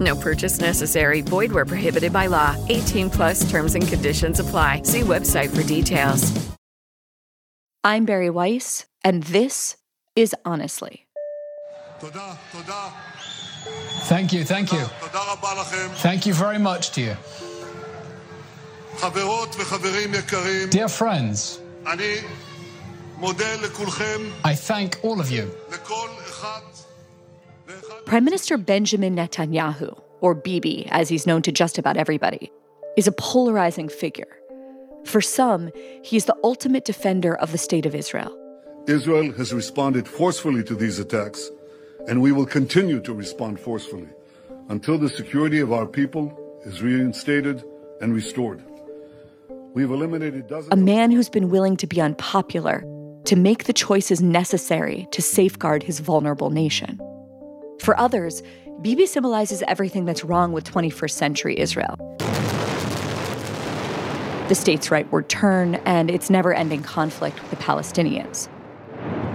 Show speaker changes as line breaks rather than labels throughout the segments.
No purchase necessary. Void where prohibited by law. 18 plus terms and conditions apply. See website for details.
I'm Bari Weiss, and this is Honestly.
Thank you, thank you. Thank you very much to you. Dear friends, I thank all of you.
Prime Minister Benjamin Netanyahu, or Bibi as he's known to just about everybody, is a polarizing figure. For some, he's the ultimate defender of the state of Israel.
Israel has responded forcefully to these attacks, and we will continue to respond forcefully until the security of our people is reinstated and restored. We've eliminated dozens.
A man who's been willing to be unpopular to make the choices necessary to safeguard his vulnerable nation. For others, Bibi symbolizes everything that's wrong with 21st century Israel. The state's rightward turn and its never ending conflict with the Palestinians.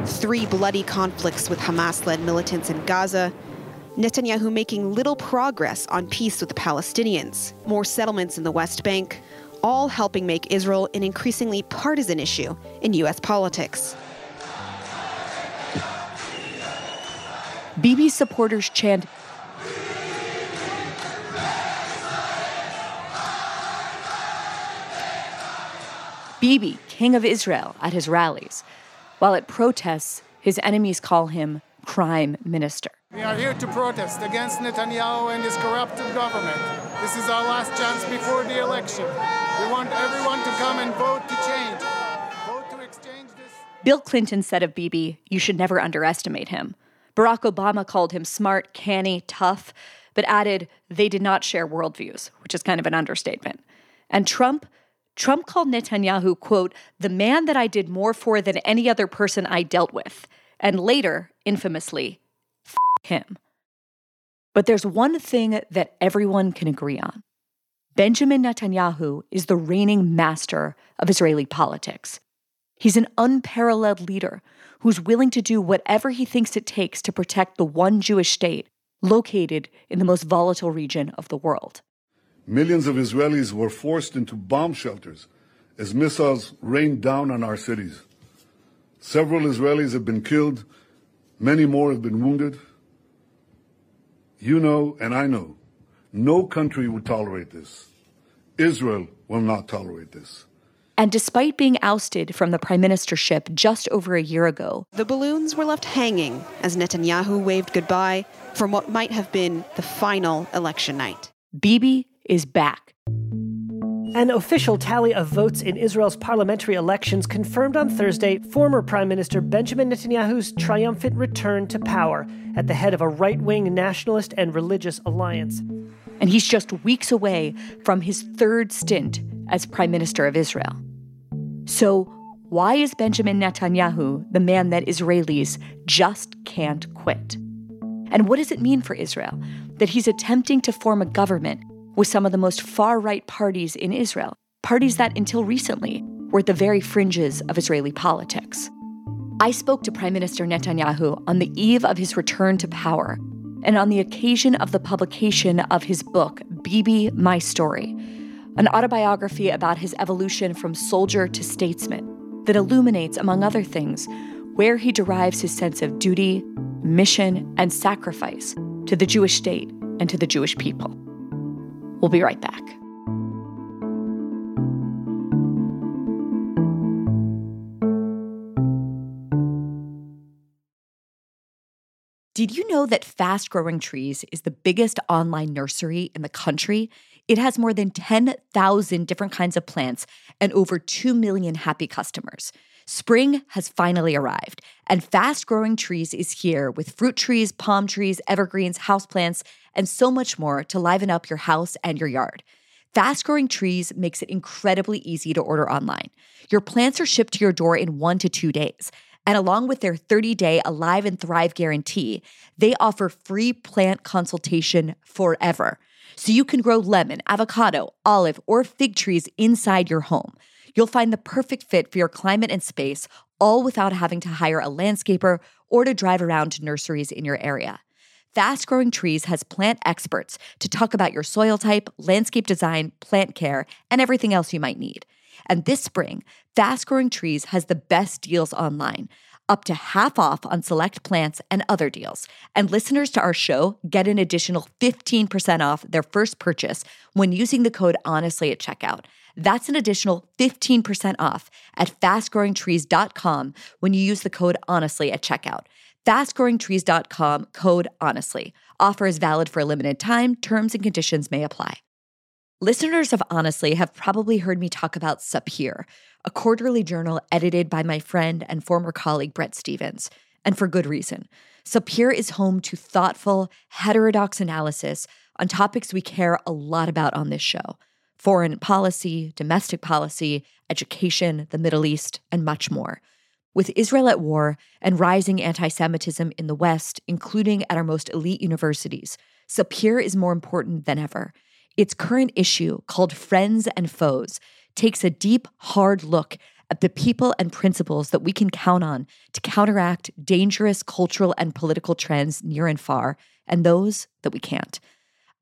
Three bloody conflicts with Hamas led militants in Gaza. Netanyahu making little progress on peace with the Palestinians. More settlements in the West Bank, all helping make Israel an increasingly partisan issue in U.S. politics.
Bibi's supporters chant, Bibi, King of Israel, at his rallies, while at protests, his enemies call him Crime Minister.
We are here to protest against Netanyahu and his corrupted government. This is our last chance before the election. We want everyone to come and vote to change. Vote to exchange this.
Bill Clinton said of Bibi, you should never underestimate him. Barack Obama called him smart, canny, tough, but added they did not share worldviews, which is kind of an understatement. And Trump, Trump called Netanyahu, quote, the man that I did more for than any other person I dealt with, and later, infamously, him. But there's one thing that everyone can agree on. Benjamin Netanyahu is the reigning master of Israeli politics. He's an unparalleled leader who's willing to do whatever he thinks it takes to protect the one Jewish state located in the most volatile region of the world.
Millions of Israelis were forced into bomb shelters as missiles rained down on our cities. Several Israelis have been killed, many more have been wounded. You know, and I know, no country would tolerate this. Israel will not tolerate this.
And despite being ousted from the prime ministership just over a year ago,
The balloons were left hanging as Netanyahu waved goodbye from what might have been the final election night.
Bibi is back.
An official tally of votes in Israel's parliamentary elections confirmed on Thursday former Prime Minister Benjamin Netanyahu's triumphant return to power at the head of a right wing nationalist and religious alliance.
And he's just weeks away from his third stint as Prime Minister of Israel. So, why is Benjamin Netanyahu the man that Israelis just can't quit? And what does it mean for Israel that he's attempting to form a government with some of the most far right parties in Israel, parties that until recently were at the very fringes of Israeli politics? I spoke to Prime Minister Netanyahu on the eve of his return to power and on the occasion of the publication of his book, Bibi My Story, an autobiography about his evolution from soldier to statesman that illuminates, among other things, where he derives his sense of duty, mission, and sacrifice to the Jewish state and to the Jewish people. We'll be right back. Did you know that Fast Growing Trees is the biggest online nursery in the country? It has more than 10,000 different kinds of plants and over 2 million happy customers. Spring has finally arrived, and Fast Growing Trees is here with fruit trees, palm trees, evergreens, houseplants, and so much more to liven up your house and your yard. Fast Growing Trees makes it incredibly easy to order online. Your plants are shipped to your door in one to two days. And along with their 30 day Alive and Thrive guarantee, they offer free plant consultation forever. So you can grow lemon, avocado, olive, or fig trees inside your home. You'll find the perfect fit for your climate and space, all without having to hire a landscaper or to drive around to nurseries in your area. Fast Growing Trees has plant experts to talk about your soil type, landscape design, plant care, and everything else you might need. And this spring, Fast Growing Trees has the best deals online, up to half off on select plants and other deals. And listeners to our show get an additional 15% off their first purchase when using the code HONESTLY at checkout. That's an additional 15% off at fastgrowingtrees.com when you use the code HONESTLY at checkout fastgrowingtrees.com code honestly. Offer is valid for a limited time. Terms and conditions may apply. Listeners of Honestly have probably heard me talk about Sapir, a quarterly journal edited by my friend and former colleague Bret Stephens, and for good reason. Sapir is home to thoughtful, heterodox analysis on topics we care a lot about on this show foreign policy, domestic policy, education, the Middle East, and much more. With Israel at war and rising anti Semitism in the West, including at our most elite universities, Sapir is more important than ever. Its current issue, called Friends and Foes, takes a deep, hard look at the people and principles that we can count on to counteract dangerous cultural and political trends near and far, and those that we can't.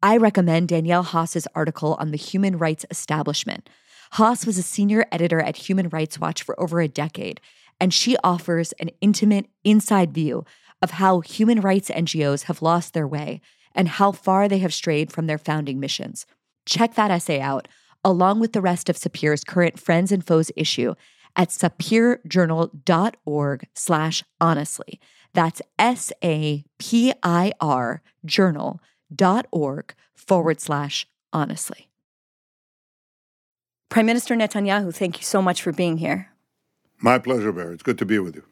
I recommend Danielle Haas's article on the human rights establishment. Haas was a senior editor at Human Rights Watch for over a decade and she offers an intimate inside view of how human rights NGOs have lost their way and how far they have strayed from their founding missions. Check that essay out, along with the rest of Sapir's current Friends and Foes issue at sapirjournal.org slash honestly. That's S-A-P-I-R journal.org forward slash honestly. Prime Minister Netanyahu, thank you so much for being here.
My pleasure, Bari. It's good to be with you.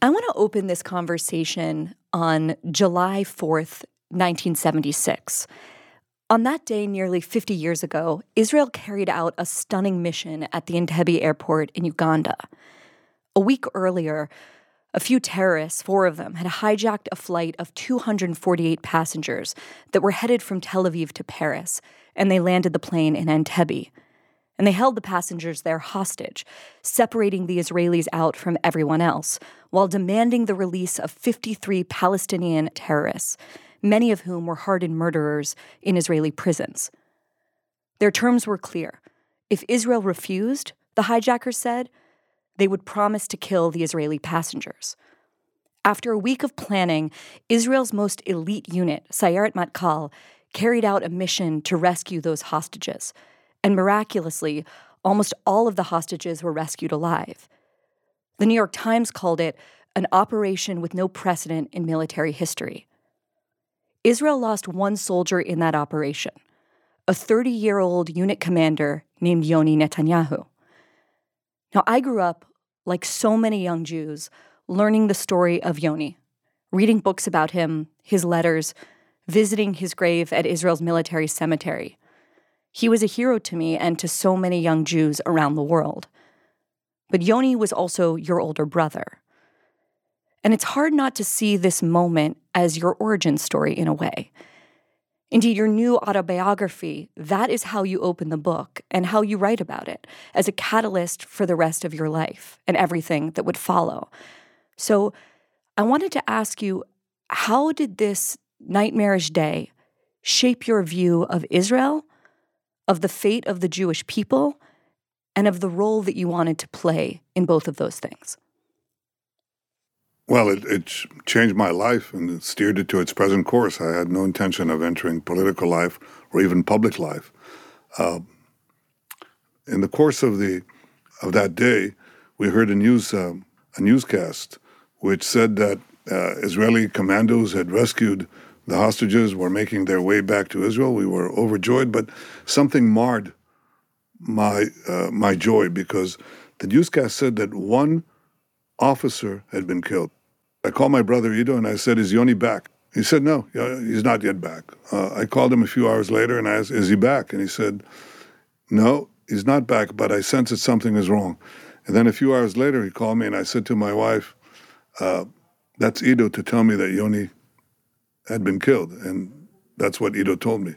I want to open this conversation on July 4th, 1976. On that day, nearly 50 years ago, Israel carried out a stunning mission at the Entebbe airport in Uganda. A week earlier, a few terrorists, four of them, had hijacked a flight of 248 passengers that were headed from Tel Aviv to Paris, and they landed the plane in Entebbe and they held the passengers there hostage, separating the Israelis out from everyone else, while demanding the release of 53 Palestinian terrorists, many of whom were hardened murderers in Israeli prisons. Their terms were clear. If Israel refused, the hijackers said, they would promise to kill the Israeli passengers. After a week of planning, Israel's most elite unit, Sayeret Matkal, carried out a mission to rescue those hostages and miraculously, almost all of the hostages were rescued alive. The New York Times called it an operation with no precedent in military history. Israel lost one soldier in that operation, a 30 year old unit commander named Yoni Netanyahu. Now, I grew up, like so many young Jews, learning the story of Yoni, reading books about him, his letters, visiting his grave at Israel's military cemetery. He was a hero to me and to so many young Jews around the world. But Yoni was also your older brother. And it's hard not to see this moment as your origin story in a way. Indeed, your new autobiography, that is how you open the book and how you write about it as a catalyst for the rest of your life and everything that would follow. So I wanted to ask you how did this nightmarish day shape your view of Israel of the fate of the Jewish people and of the role that you wanted to play in both of those things?
Well, it, it changed my life and steered it to its present course. I had no intention of entering political life or even public life. Uh, in the course of the of that day, we heard a news uh, a newscast which said that uh, Israeli commandos had rescued the hostages were making their way back to Israel. We were overjoyed, but something marred my uh, my joy because the newscast said that one officer had been killed. I called my brother Ido and I said, "Is Yoni back?" He said, no, he's not yet back. Uh, I called him a few hours later and I asked, is he back? And he said, no, he's not back, but I sense that something is wrong. And then a few hours later, he called me and I said to my wife, uh, that's Ido to tell me that Yoni had been killed. And that's what Ido told me.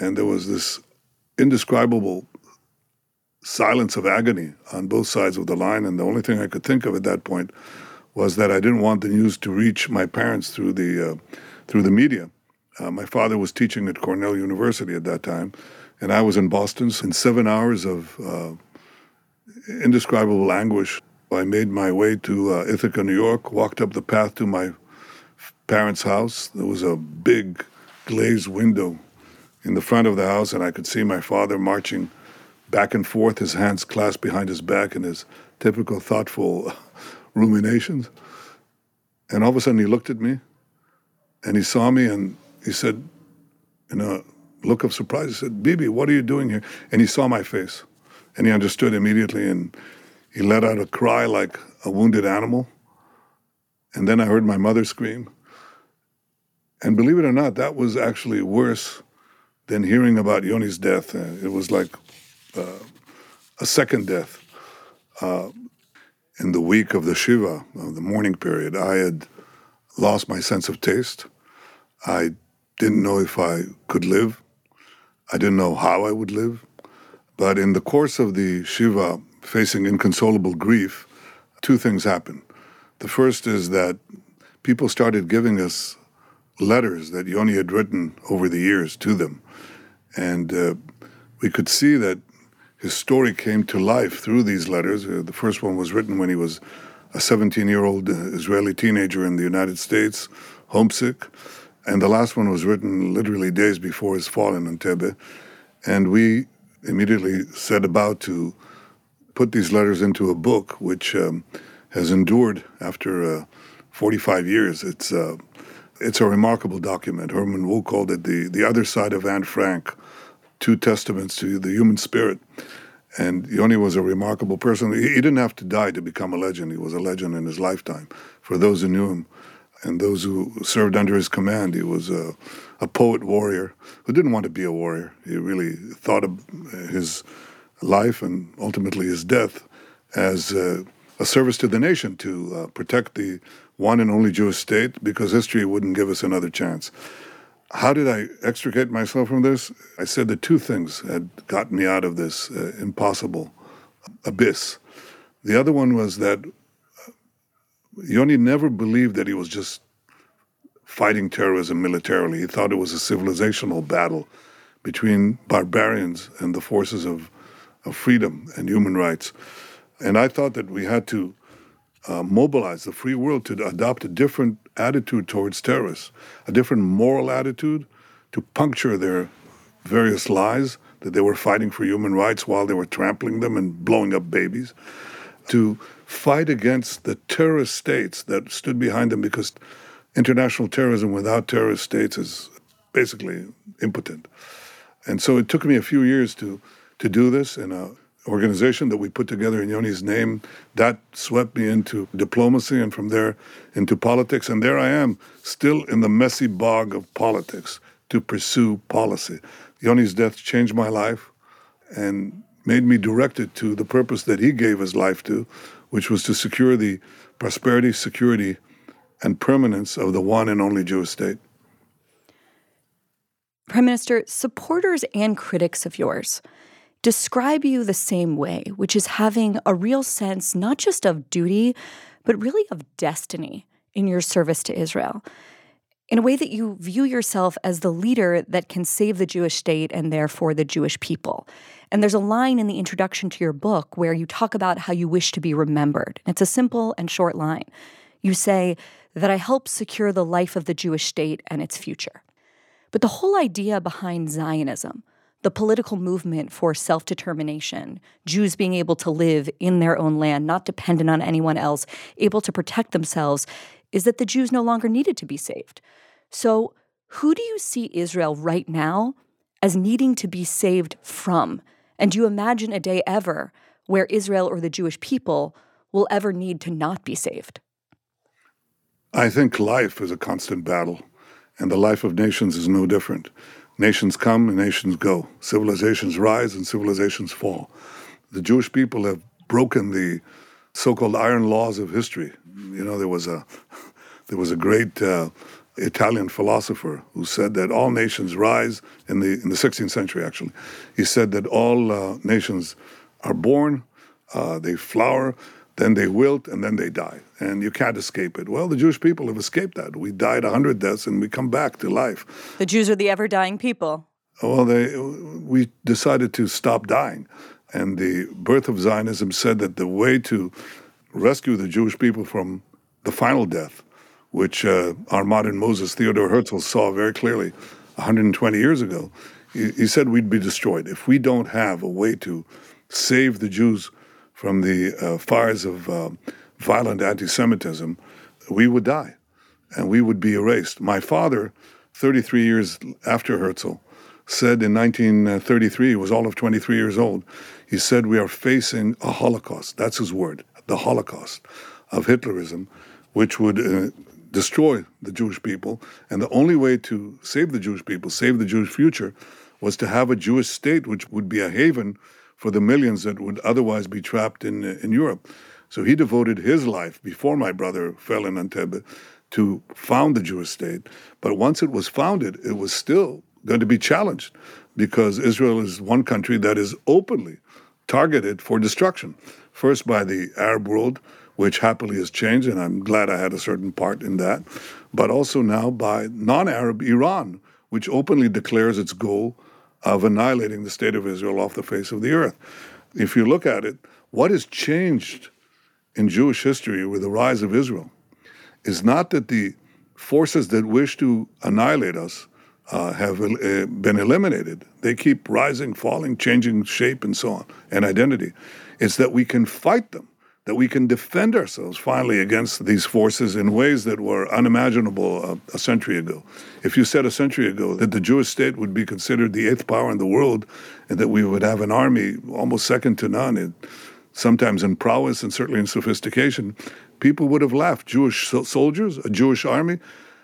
And there was this indescribable silence of agony on both sides of the line. And the only thing I could think of at that point was that I didn't want the news to reach my parents through the uh, through the media. Uh, my father was teaching at Cornell University at that time, and I was in Boston. In seven hours of uh, indescribable anguish, I made my way to uh, Ithaca, New York. Walked up the path to my parents' house. There was a big glazed window in the front of the house, and I could see my father marching back and forth, his hands clasped behind his back in his typical thoughtful ruminations. And all of a sudden he looked at me and he saw me and he said, in a look of surprise, he said, Bibi, what are you doing here? And he saw my face and he understood immediately and he let out a cry like a wounded animal. And then I heard my mother scream. And believe it or not, that was actually worse than hearing about Yoni's death. It was like uh, a second death. Uh, in the week of the Shiva, of the mourning period, I had lost my sense of taste. I didn't know if I could live. I didn't know how I would live. But in the course of the Shiva, facing inconsolable grief, two things happened. The first is that people started giving us letters that Yoni had written over the years to them. And uh, we could see that his story came to life through these letters. Uh, the first one was written when he was a 17 year old uh, Israeli teenager in the United States, homesick. And the last one was written literally days before his fall in Entebbe. And we immediately set about to put these letters into a book, which um, has endured after uh, 45 years. It's, uh, it's a remarkable document. Herman Wouk called it the, the other side of Anne Frank two testaments to the human spirit. And Yoni was a remarkable person. He, he didn't have to die to become a legend. He was a legend in his lifetime. For those who knew him and those who served under his command, he was a, a poet warrior who didn't want to be a warrior. He really thought of his life and ultimately his death as uh, a service to the nation to uh, protect the one and only Jewish state because history wouldn't give us another chance. How did I extricate myself from this? I said the two things had gotten me out of this uh, impossible abyss. The other one was that uh, Yoni never believed that he was just fighting terrorism militarily. He thought it was a civilizational battle between barbarians and the forces of, of freedom and human rights. And I thought that we had to uh, mobilize the free world to adopt a different attitude towards terrorists, a different moral attitude to puncture their various lies that they were fighting for human rights while they were trampling them and blowing up babies, to fight against the terrorist states that stood behind them because international terrorism without terrorist states is basically impotent. And so it took me a few years to to do this in a organization that we put together in Yoni's name, that swept me into diplomacy and from there into politics. And there I am, still in the messy bog of politics to pursue policy. Yoni's death changed my life and made me directed to the purpose that he gave his life to, which was to secure the prosperity, security, and permanence of the one and only Jewish state.
Prime Minister, supporters and critics of yours describe you the same way, which is having a real sense not just of duty, but really of destiny in your service to Israel. In a way that you view yourself as the leader that can save the Jewish state and therefore the Jewish people. And there's a line in the introduction to your book where you talk about how you wish to be remembered. It's a simple and short line. You say that I help secure the life of the Jewish state and its future. But the whole idea behind Zionism, the political movement for self determination, Jews being able to live in their own land, not dependent on anyone else, able to protect themselves, is that the Jews no longer needed to be saved. So, who do you see Israel right now as needing to be saved from? And do you imagine a day ever where Israel or the Jewish people will ever need to not be saved?
I think life is a constant battle. And the life of nations is no different. Nations come and nations go. Civilizations rise and civilizations fall. The Jewish people have broken the so-called iron laws of history. You know, there was a there was a great uh, Italian philosopher who said that all nations rise in the in the 16th century. Actually, he said that all uh, nations are born, uh, they flower, then they wilt, and then they die, and you can't escape it. Well, the Jewish people have escaped that. We died a hundred deaths, and we come back to life.
The Jews are the ever dying people.
Well, they we decided to stop dying, and the birth of Zionism said that the way to rescue the Jewish people from the final death which uh, our modern Moses Theodore Herzl saw very clearly 120 years ago. He, he, said we'd be destroyed if we don't have a way to save the Jews from the uh, fires of uh, violent anti-Semitism. We would die, and we would be erased. My father, 33 years after Herzl, said in 1933, he was all of 23 years old, he said, We are facing a Holocaust. That's his word, the Holocaust of Hitlerism, which would uh, destroy the Jewish people. And the only way to save the Jewish people, save the Jewish future, was to have a Jewish state which would be a haven for the millions that would otherwise be trapped in, uh, in Europe. So he devoted his life before my brother fell in Entebbe to found the Jewish state. But once it was founded, it was still going to be challenged because Israel is one country that is openly targeted for destruction, first by the Arab world, which happily has changed, and I'm glad I had a certain part in that, but also now by non Arab Iran, which openly declares its goal of annihilating the state of Israel off the face of the earth. If you look at it, what has changed in Jewish history with the rise of Israel is not that the forces that wish to annihilate us uh, have uh, been eliminated. They keep rising, falling, changing shape, and so on, and identity. It's that we can fight them that we can defend ourselves finally against these forces in ways that were unimaginable a, a, century ago. If you said a century ago that the Jewish state would be considered the eighth power in the world and that we would have an army almost second to none, in, sometimes in prowess and certainly in sophistication, people would have laughed. Jewish so- soldiers, a Jewish army.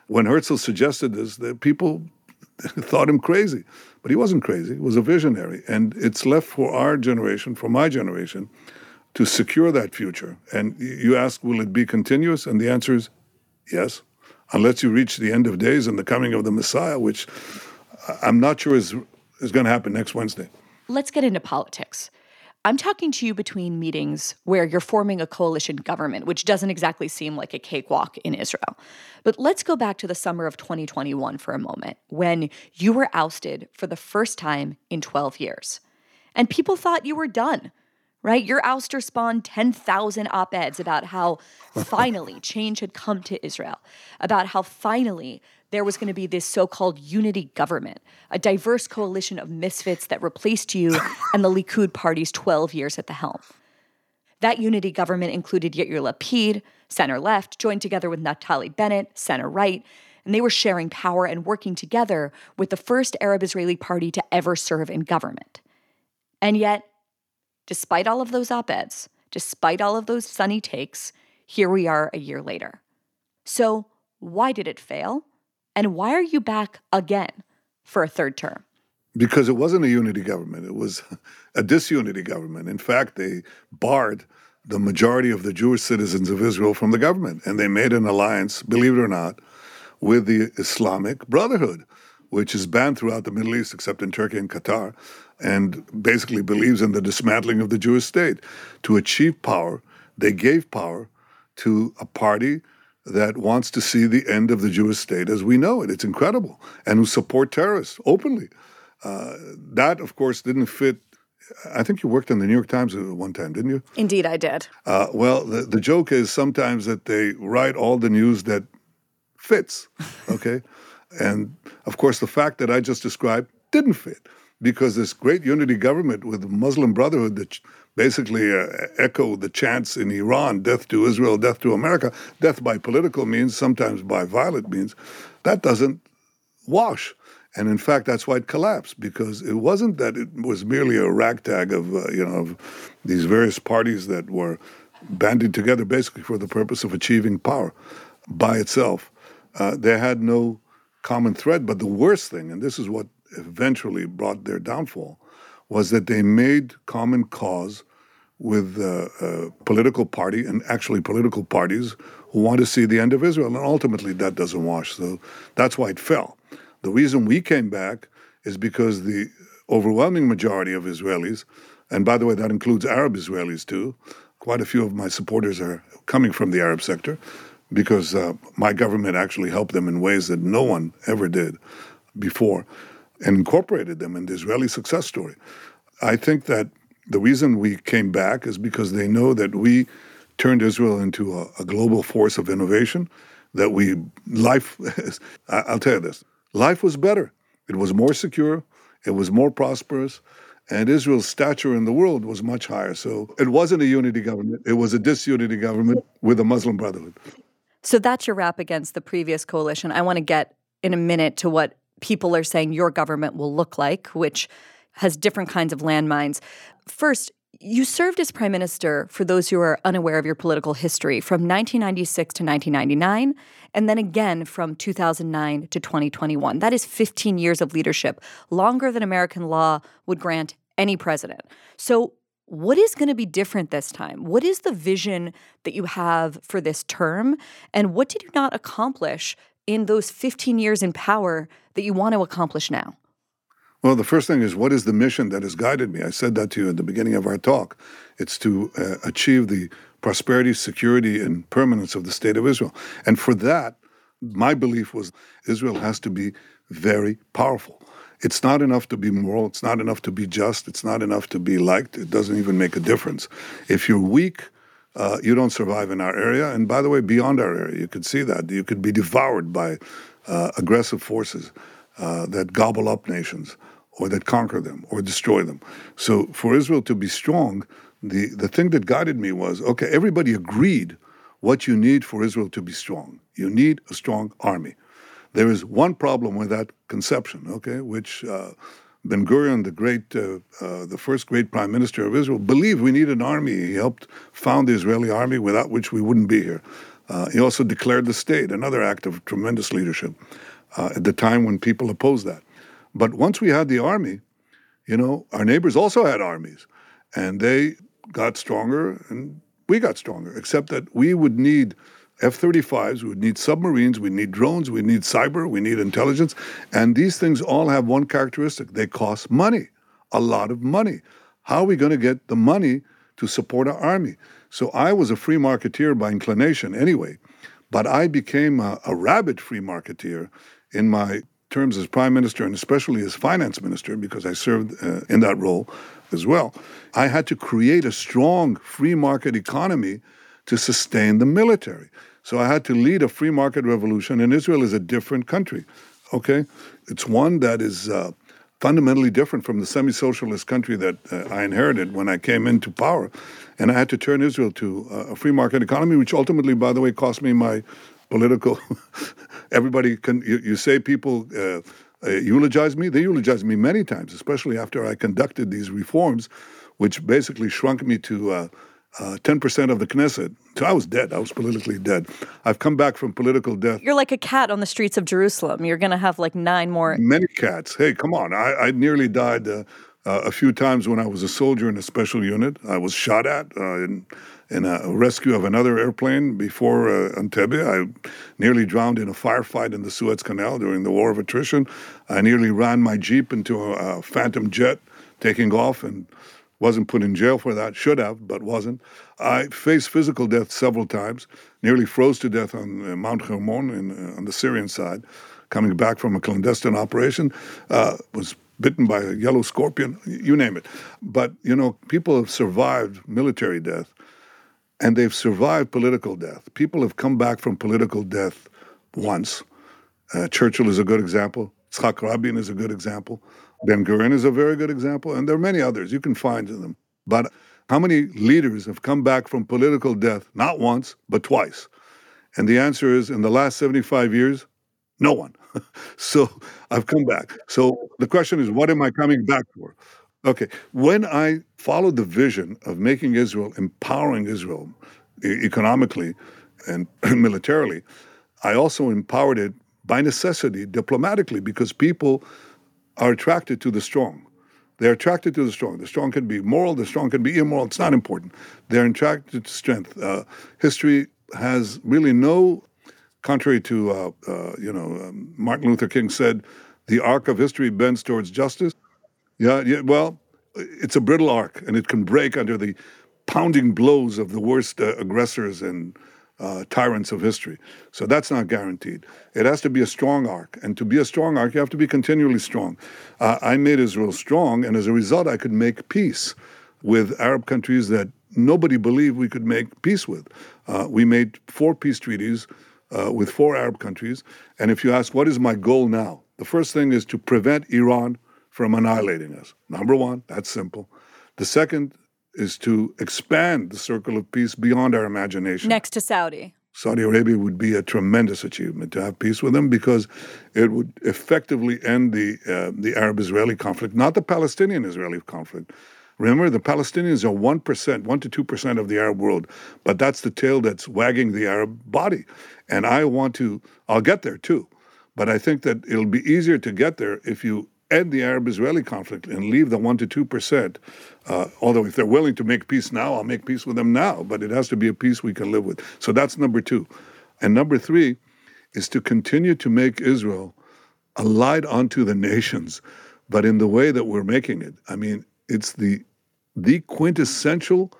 When Herzl suggested this, that people thought him crazy. But he wasn't crazy, he was a visionary. And it's left for our generation, for my generation, to secure that future. And you ask, will it be continuous? And the answer is yes, unless you reach the end of days and the coming of the Messiah, which uh, I'm not sure is, is going to happen next Wednesday.
Let's get into politics. I'm talking to you between meetings where you're forming a coalition government, which doesn't exactly seem like a cakewalk in Israel. But let's go back to the summer of 2021 for a moment, when you were ousted for the first time in 12 years. And people thought you were done right? Your ouster spawned 10,000 op eds about how finally change had come to Israel, about how finally there was going to be this so called unity government, a diverse coalition of misfits that replaced you and the Likud party's 12 years at the helm. That unity government included Yair Lapid, center left, joined together with Naftali Bennett, center right, and they were sharing power and working together with the first Arab Israeli party to ever serve in government. And yet, Despite all of those op eds, despite all of those sunny takes, here we are a year later. So, why did it fail? And why are you back again for a third term?
Because it wasn't a unity government, it was a disunity government. In fact, they barred the majority of the Jewish citizens of Israel from the government, and they made an alliance, believe it or not, with the Islamic Brotherhood, which is banned throughout the Middle East except in Turkey and Qatar and basically believes in the dismantling of the Jewish state. To achieve power, they gave power to a party that wants to see the end of the Jewish state as we know it. It's incredible. And who support terrorists openly. Uh, that, of course, didn't fit. I think you worked in the New York Times at one time, didn't you?
Indeed, I did.
Uh, well, the, the joke is sometimes that they write all the news that fits, okay? and of course, the fact that I just described didn't fit because this great unity government with Muslim Brotherhood that basically uh, echo the chants in Iran death to Israel, death to America, death by political means, sometimes by violent means, that doesn't wash. And in fact, that's why it collapsed because it wasn't that it was merely a ragtag of uh, you know of these various parties that were banded together basically for the purpose of achieving power by itself. Uh, they had no common thread. But the worst thing, and this is what eventually brought their downfall, was that they made common cause with uh, a political party and actually political parties who want to see the end of Israel. And ultimately, that doesn't wash. So that's why it fell. The reason we came back is because the overwhelming majority of Israelis, and by the way, that includes Arab Israelis too, quite a few of my supporters are coming from the Arab sector because uh, my government actually helped them in ways that no one ever did before and incorporated them in the Israeli success story. I think that the reason we came back is because they know that we turned Israel into a, a global force of innovation. That we life, I'll tell you this: life was better. It was more secure. It was more prosperous. And Israel's stature in the world was much higher. So it wasn't a unity government. It was a disunity government with a Muslim Brotherhood.
So that's your rap against the previous coalition. I want to get in a minute to what people are saying your government will look like, which has different kinds of landmines. First, you served as prime minister, for those who are unaware of your political history, from 1996 to 1999, and then again from 2009 to 2021. That is 15 years of leadership, longer than American law would grant any president. So, what is going to be different this time? What is the vision that you have for this term? And what did you not accomplish in those 15 years in power that you want to accomplish now?
Well, the first thing is what is the mission that has guided me? I said that to you at the beginning of our talk. It's to uh, achieve the prosperity, security, and permanence of the state of Israel. And for that, my belief was Israel has to be very powerful. It's not enough to be moral. It's not enough to be just. It's not enough to be liked. It doesn't even make a difference. If you're weak, uh, you don't survive in our area. And by the way, beyond our area, you could see that. You could be devoured by uh, aggressive forces uh, that gobble up nations or that conquer them or destroy them. So for Israel to be strong, the, the thing that guided me was okay, everybody agreed what you need for Israel to be strong. You need a strong army. There is one problem with that conception, okay, which uh, Ben Gurion, the great, uh, uh, the first great prime minister of Israel, believed we need an army. He helped found the Israeli army, without which we wouldn't be here. Uh, he also declared the state, another act of tremendous leadership uh, at the time when people opposed that. But once we had the army, you know, our neighbors also had armies, and they got stronger, and we got stronger. Except that we would need F-35s, we need submarines, we need drones, we need cyber, we need intelligence, and these things all have one characteristic: they cost money, a lot of money. How are we going to get the money to support our army? So I was a free marketeer by inclination, anyway, but I became a, a rabid free marketeer in my terms as prime minister and especially as finance minister, because I served uh, in that role as well, I had to create a strong free market economy to sustain the military. So I had to lead a free market revolution, and Israel is a different country. Okay? It's one that is uh, fundamentally different from the semi socialist country that uh, I inherited when I came into power. And I had to turn Israel to uh, a free market economy, which ultimately, by the way, cost me my political. Everybody can. You, you say people uh, uh, eulogize me. They eulogize me many times, especially after I conducted these reforms, which basically shrunk me to. Uh, uh, 10% of the Knesset. So I was dead. I was politically dead. I've come back from political death.
You're like a cat on the streets of Jerusalem. You're going to have like nine more.
Many cats. Hey, come on. I, I nearly died uh, uh, a few times when I was a soldier in a special unit. I was shot at uh, in in a rescue of another airplane before uh, Entebbe. I nearly drowned in a firefight in the Suez Canal during the War of Attrition. I nearly ran my Jeep into a, a phantom jet taking off and wasn't put in jail for that. Should have, but wasn't. I faced physical death several times. Nearly froze to death on uh, Mount Hermon in, uh, on the Syrian side, coming back from a clandestine operation. Uh, was bitten by a yellow scorpion. You name it. But you know, people have survived military death and they've survived political death. People have come back from political death once. Uh, Churchill is a good example. Yitzhak Rabin is a good example. Ben Gurion is a very good example, and there are many others you can find them. But how many leaders have come back from political death not once but twice? And the answer is in the last 75 years, no one. so I've come back. So the question is, what am I coming back for? Okay. When I followed the vision of making Israel, empowering Israel economically and militarily, I also empowered it by necessity, diplomatically, because people are attracted to the strong. They're attracted to the strong. The strong can be moral, the strong can be immoral. It's not important. They're attracted to strength. Uh, history has really no, contrary to, uh, uh, you know, um, Martin Luther King said, the arc of history bends towards justice. Yeah, yeah, well, it's a brittle arc, and it can break under the pounding blows of the worst uh, aggressors and uh, tyrants of history. So that's not guaranteed. It has to be a strong arc. And to be a strong arc, you have to be continually strong. Uh, I made Israel strong, and as a result, I could make peace with Arab countries that nobody believed we could make peace with. Uh, we made four peace treaties uh, with four Arab countries. And if you ask, what is my goal now? The first thing is to prevent Iran from annihilating us. Number one, that's simple. The second is to expand the circle of peace beyond our imagination.
Next to Saudi.
Saudi Arabia would be a tremendous achievement to have peace with them because it would effectively end the uh, the Arab-Israeli conflict, not the Palestinian-Israeli conflict. Remember, the Palestinians are one percent, one to two percent of the Arab world, but that's the tail that's wagging the Arab body. And I want to, I'll get there too, but I think that it'll be easier to get there if you end the Arab-Israeli conflict and leave the one to two percent uh, although if they're willing to make peace now, I'll make peace with them now. But it has to be a peace we can live with. So that's number two. And number three is to continue to make Israel allied unto the nations, but in the way that we're making it. I mean, it's the the quintessential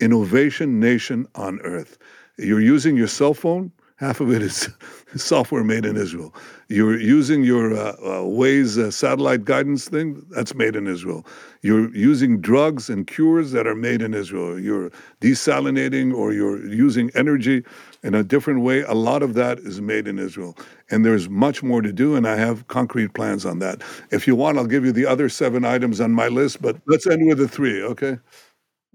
innovation nation on earth. You're using your cell phone half of it is software made in Israel. You're using your uh, uh, Waze uh, satellite guidance thing, that's made in Israel. You're using drugs and cures that are made in Israel. You're desalinating or you're using energy in a different way. A lot of that is made in Israel. And there's much more to do, and I have concrete plans on that. If you want, I'll give you the other seven items on my list, but let's end with the three, okay?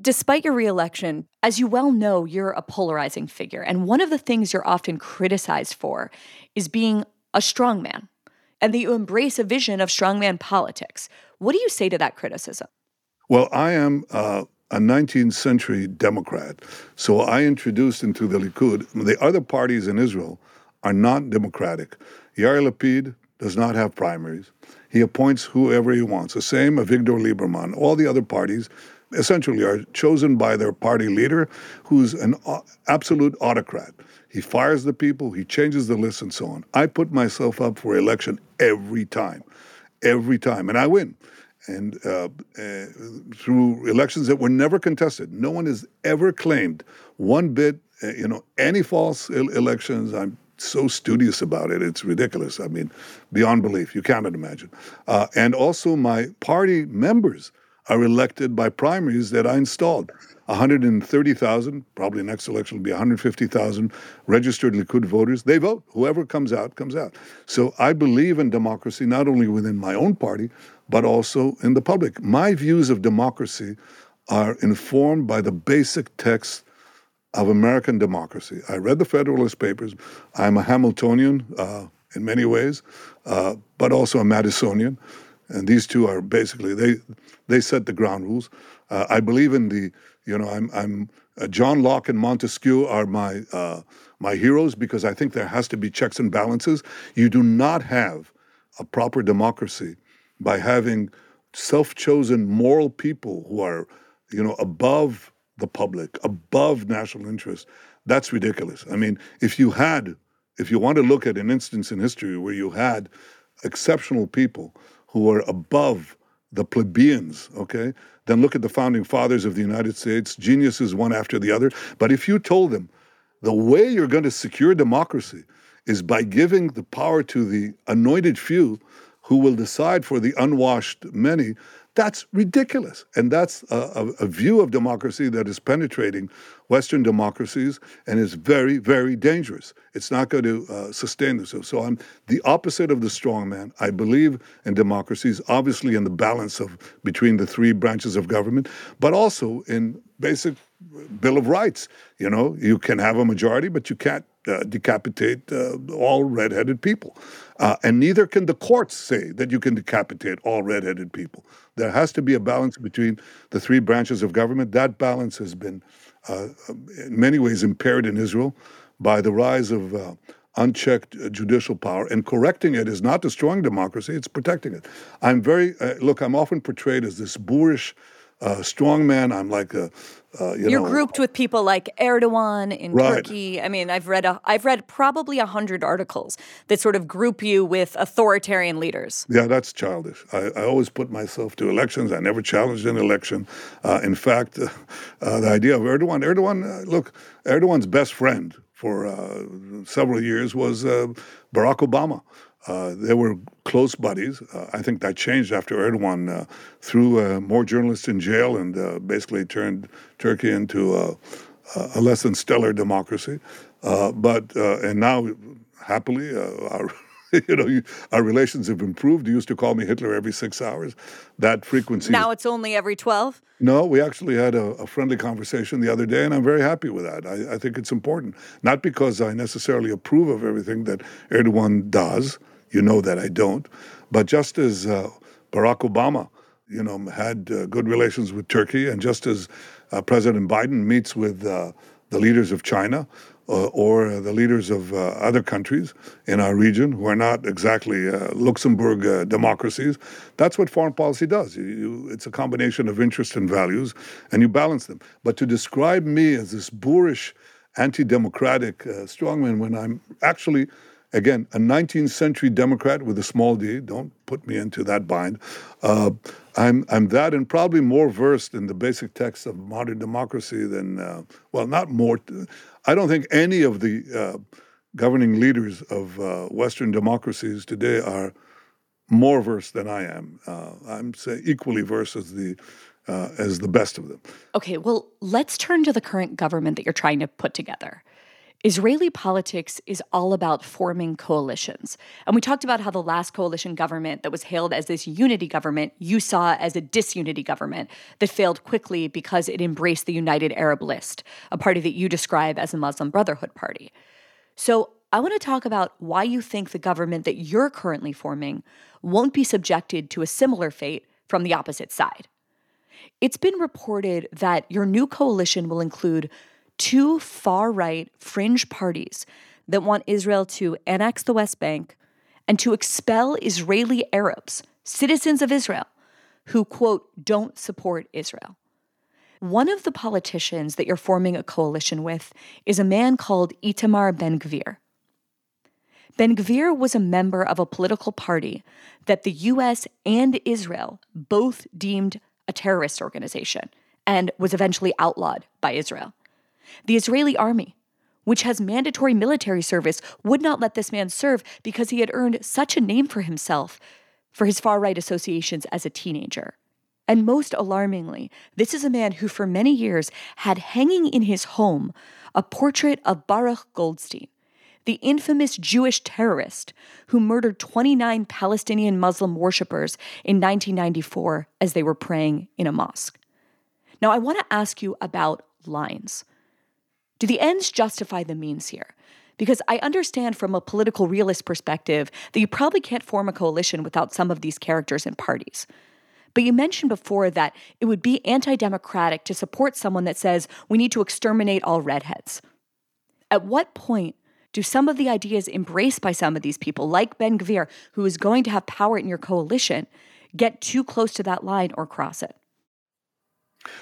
Despite your reelection, as you well know, you're a polarizing figure. And one of the things you're often criticized for is being a strongman and that you embrace a vision of strongman politics. What do you say to that criticism?
Well, I am uh, a 19th century Democrat. So I introduced into the Likud, the other parties in Israel are not democratic. Yair Lapid does not have primaries. He appoints whoever he wants. The same Avigdor Lieberman. All the other parties essentially are chosen by their party leader, who's an absolute autocrat. He fires the people, he changes the list, and so on. I put myself up for election every time, every time, and I win. And uh, uh, through elections that were never contested, no one has ever claimed one bit, uh, you know, any false elections. I'm so studious about it. It's ridiculous. I mean, beyond belief. You cannot imagine. Uh, and also, my party members are elected by primaries that I installed. 130,000, probably next election will be 150,000 registered Likud voters. They vote. Whoever comes out, comes out. So I believe in democracy, not only within my own party, but also in the public. My views of democracy are informed by the basic text of American democracy. I read the Federalist Papers. I'm a Hamiltonian uh, in many ways, uh, but also a Madisonian and these two are basically they they set the ground rules. Uh, I believe in the you know I'm I'm uh, John Locke and Montesquieu are my uh, my heroes because I think there has to be checks and balances. You do not have a proper democracy by having self-chosen moral people who are you know above the public, above national interest. That's ridiculous. I mean, if you had if you want to look at an instance in history where you had exceptional people who are above the plebeians, okay? Then look at the founding fathers of the United States, geniuses one after the other. But if you told them the way you're going to secure democracy is by giving the power to the anointed few who will decide for the unwashed many, that's ridiculous. And that's a, a, view of democracy that is penetrating Western democracies and is very, very dangerous. It's not going to uh, sustain this. So I'm the opposite of the strong man. I believe in democracies, obviously in the balance of between the three branches of government, but also in basic Bill of Rights. You know, you can have a majority, but you can't uh, decapitate uh, all redheaded people. Uh, and neither can the courts say that you can decapitate all redheaded people. There has to be a balance between the three branches of government. That balance has been, uh, in many ways, impaired in Israel by the rise of uh, unchecked judicial power, and correcting it is not destroying democracy; it's protecting it. I'm very uh, look. I'm often portrayed as this boorish uh, strong man. I'm like a uh, you
You're
know,
grouped with people like Erdogan in
Right.
Turkey. I mean, I've read a, I've read probably a hundred articles that sort of group you with authoritarian leaders.
Yeah, that's childish. I, I always put myself to elections. I never challenged an election. Uh, in fact, uh, uh, the idea of Erdogan, Erdogan, uh, look, Erdogan's best friend for uh, several years was uh, Barack Obama. Uh, they were close buddies. Uh, I think that changed after Erdogan uh, threw uh, more journalists in jail and uh, basically turned Turkey into uh, a less than stellar democracy. Uh, but uh, and now, happily, uh, our you know, you, our relations have improved. You used to call me Hitler every six hours. That frequency.
Now it's only every twelve.
no, we actually had a, a friendly conversation the other day, and I'm very happy with that. I, I think it's important, not because I necessarily approve of everything that Erdogan does. You know that I don't, but just as uh, Barack Obama, you know, had uh, good relations with Turkey, and just as uh, President Biden meets with uh, the leaders of China uh, or the leaders of uh, other countries in our region who are not exactly Luxembourg democracies. That's what foreign policy does. You, you, it's a combination of interests and values, and you balance them. But to describe me as this boorish, anti-democratic strongman when I'm actually again, a 19th century Democrat with a small d. Don't put me into that bind. Uh, I'm I'm that and probably more versed in the basic texts of modern democracy than uh, well, not more. I don't think any of the uh, governing leaders of uh, Western democracies today are more versed than I am. Uh, I'm say equally versed as the uh, as the best of them.
Okay, well, let's turn to the current government that you're trying to put together. Israeli politics is all about forming coalitions. And we talked about how the last coalition government that was hailed as this unity government, you saw as a disunity government that failed quickly because it embraced the United Arab List, a party that you describe as a Muslim Brotherhood party. So I want to talk about why you think the government that you're currently forming won't be subjected to a similar fate from the opposite side. It's been reported that your new coalition will include two far right fringe parties that want Israel to annex the West Bank and to expel Israeli Arabs, citizens of Israel, who, quote, don't support Israel. One of the politicians that you're forming a coalition with is a man called Itamar Ben Gvir. Ben Gvir was a member of a political party that the US and Israel both deemed a terrorist organization and was eventually outlawed by Israel. The Israeli army, which has mandatory military service, would not let this man serve because he had earned such a name for himself for his far right associations as a teenager. And most alarmingly, this is a man who for many years had hanging in his home a portrait of Baruch Goldstein, the infamous Jewish terrorist who murdered 29 Palestinian Muslim worshippers in 1994 as they were praying in a mosque. Now, I want to ask you about lines. Do the ends justify the means here? Because I understand from a political realist perspective that you probably can't form a coalition without some of these characters and parties. But you mentioned before that it would be anti democratic to support someone that says we need to exterminate all redheads. At what point do some of the ideas embraced by some of these people, like Ben Gvir, who is going to have power in your coalition, get too close to that line or cross it?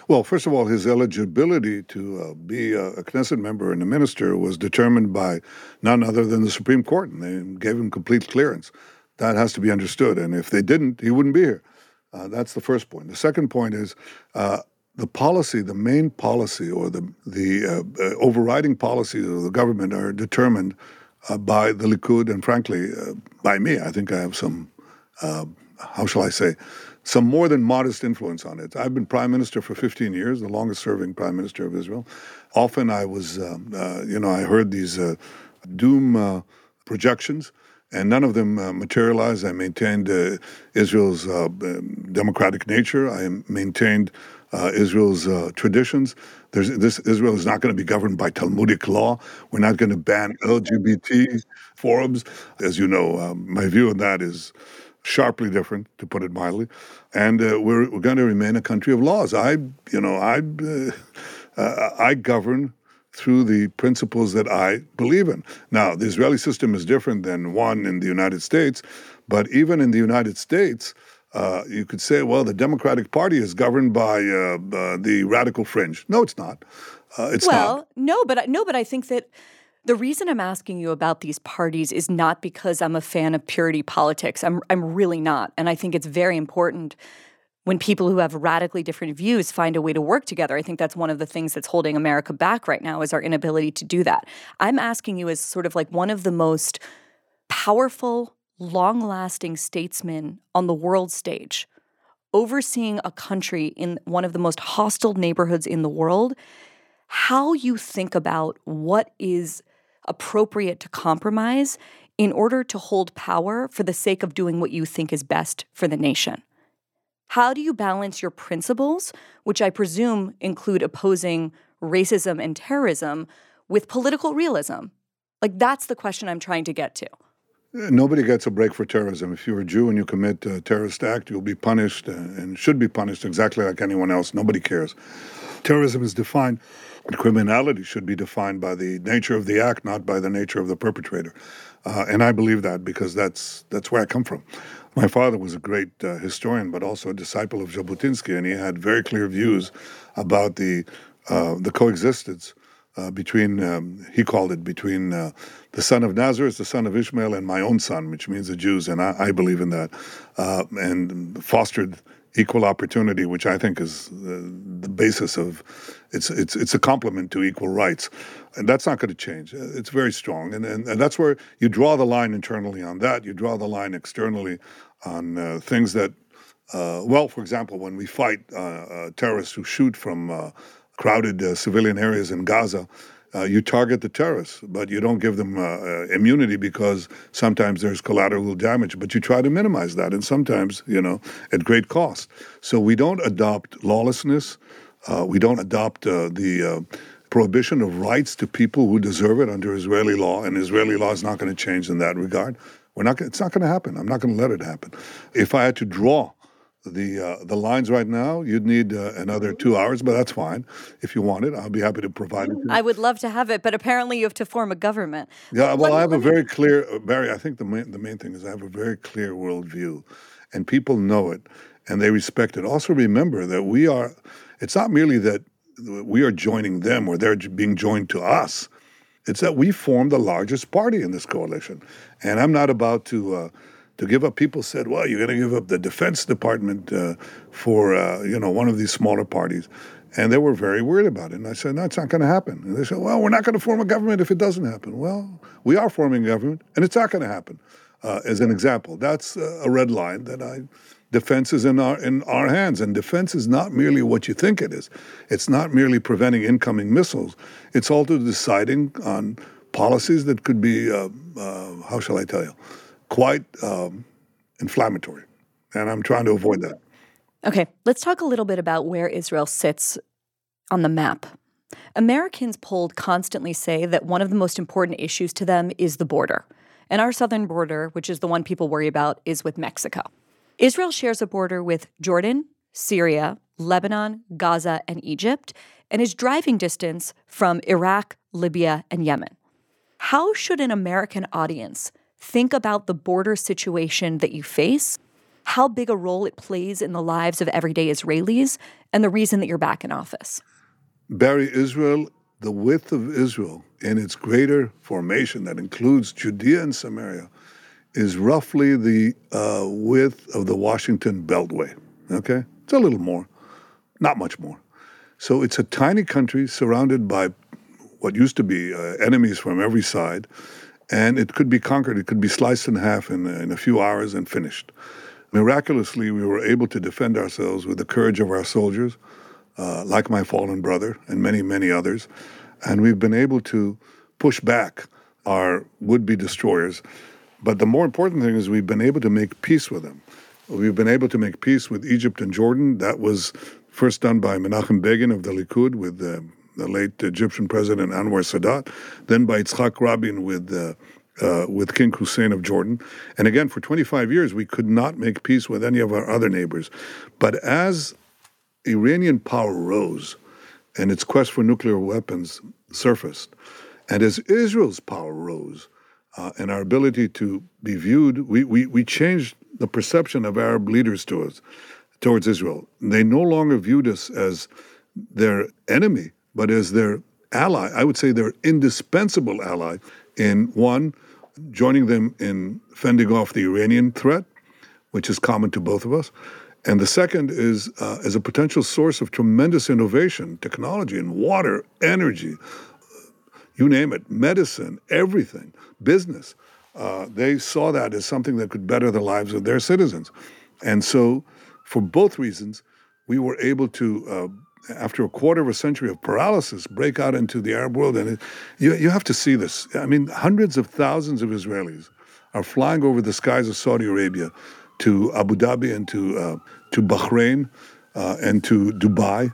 Well, first of all, his eligibility to uh, be a, Knesset member and a minister was determined by none other than the Supreme Court, and they gave him complete clearance. That has to be understood, and if they didn't, he wouldn't be here. Uh, that's the first point. The second point is uh, the policy, the main policy, or the the uh, uh, overriding policies of the government are determined uh, by the Likud, and frankly, by me. I think I have some, how shall I say, some more than modest influence on it. I've been prime minister for 15 years, the longest-serving prime minister of Israel. Often, I was, um, uh, you know, I heard these uh, doom uh, projections and none of them uh, materialized. I maintained uh, Israel's uh, democratic nature. I maintained uh, Israel's uh, traditions. There's, this Israel is not going to be governed by Talmudic law. We're not going to ban LGBT forums. As you know, um, my view on that is sharply different, to put it mildly. And uh, we're, we're going to remain a country of laws. I, you know, I, I govern through the principles that I believe in. Now, the Israeli system is different than one in the United States, but even in the United States, uh, you could say, well, the Democratic Party is governed by uh, uh, the radical fringe. No, it's not. Uh, it's
well,
not.
no, but no, but I think that the reason I'm asking you about these parties is not because I'm a fan of purity politics. I'm I'm really not, and I think it's very important when people who have radically different views find a way to work together. I think that's one of the things that's holding America back right now is our inability to do that. I'm asking you as sort of like one of the most powerful, long-lasting statesmen on the world stage, overseeing a country in one of the most hostile neighborhoods in the world, how you think about what is appropriate to compromise in order to hold power for the sake of doing what you think is best for the nation. How do you balance your principles, which I presume include opposing racism and terrorism, with political realism? Like, that's the question I'm trying to get to.
Nobody gets a break for terrorism. If you're a Jew and you commit a terrorist act, you'll be punished uh, and should be punished exactly like anyone else. Nobody cares. Terrorism is defined, criminality should be defined by the nature of the act, not by the nature of the perpetrator. Uh, and I believe that because that's that's where I come from. My father was a great uh, historian, but also a disciple of Jabotinsky, and he had very clear views about the uh, the coexistence uh, between um, he called it between uh, the son of Nazareth, the son of Ishmael, and my own son, which means the Jews, and I, I believe in that, uh, and fostered equal opportunity, which I think is the basis of it's it's it's a complement to equal rights, and that's not going to change. It's very strong, and, and and that's where you draw the line internally on that. You draw the line externally on uh, things that, uh, well, for example, when we fight uh, uh terrorists who shoot from uh, crowded uh, civilian areas in Gaza. Uh, you target the terrorists, but you don't give them uh, uh, immunity because sometimes there's collateral damage, but you try to minimize that, and sometimes, you know, at great cost. So we don't adopt lawlessness. Uh, we don't adopt uh, the prohibition of rights to people who deserve it under Israeli law, and Israeli law is not going to change in that regard. We're not. It's not going to happen. I'm not going to let it happen. If I had to draw the uh, the lines right now, you'd need uh, another two hours, but that's fine. If you want it, I'll be happy to provide it.
I would love to have it, but apparently you have to form a government.
Yeah, well, I have a very clear, uh, Bari. I think the main, the main thing is I have a very clear worldview, and people know it, and they respect it. Also, remember that we are. It's not merely that we are joining them or they're being joined to us. It's that we form the largest party in this coalition, and I'm not about to. Uh, to give up. People said, "Well, you're going to give up the Defense Department uh, for uh, you know one of these smaller parties," and they were very worried about it. And I said, "No, it's not going to happen." And they said, "Well, we're not going to form a government if it doesn't happen." Well, we are forming a government, and it's not going to happen. Uh, as an example, that's a red line that I. Defense is in our in our hands, and defense is not merely what you think it is. It's not merely preventing incoming missiles. It's also deciding on policies that could be, uh, uh, how shall I tell you, quite um, inflammatory. And I'm trying to avoid that.
Okay, let's talk a little bit about where Israel sits on the map. Americans polled constantly say that one of the most important issues to them is the border. And our southern border, which is the one people worry about, is with Mexico. Israel shares a border with Jordan, Syria, Lebanon, Gaza, and Egypt, and is driving distance from Iraq, Libya, and Yemen. How should an American audience think about the border situation that you face, how big a role it plays in the lives of everyday Israelis, and the reason that you're back in office.
Bari, Israel, the width of Israel in its greater formation that includes Judea and Samaria is roughly the uh, width of the Washington Beltway. Okay? It's a little more, not much more. So it's a tiny country surrounded by what used to be uh, enemies from every side and it could be conquered. It could be sliced in half in, in a few hours and finished. Miraculously, we were able to defend ourselves with the courage of our soldiers, uh, like my fallen brother and many, many others. And we've been able to push back our would be destroyers. But the more important thing is we've been able to make peace with them. We've been able to make peace with Egypt and Jordan. That was first done by Menachem Begin of the Likud with uh, the late Egyptian president Anwar Sadat, then by Yitzhak Rabin with uh, uh, with King Hussein of Jordan. And again, for 25 years, we could not make peace with any of our other neighbors. But as Iranian power rose and its quest for nuclear weapons surfaced. And as Israel's power rose uh, and our ability to be viewed, we, we, we changed the perception of Arab leaders towards, towards Israel. They no longer viewed us as their enemy, but as their ally. I would say their indispensable ally in one, joining them in fending off the Iranian threat, which is common to both of us. And the second is uh, as a potential source of tremendous innovation, technology in water, energy, you name it, medicine, everything, business. Uh, they saw that as something that could better the lives of their citizens. And so, for both reasons, we were able to, uh, after a quarter of a century of paralysis, break out into the Arab world. And it, you, you have to see this. I mean, hundreds of thousands of Israelis are flying over the skies of Saudi Arabia to Abu Dhabi and to, uh, to Bahrain uh, and to Dubai.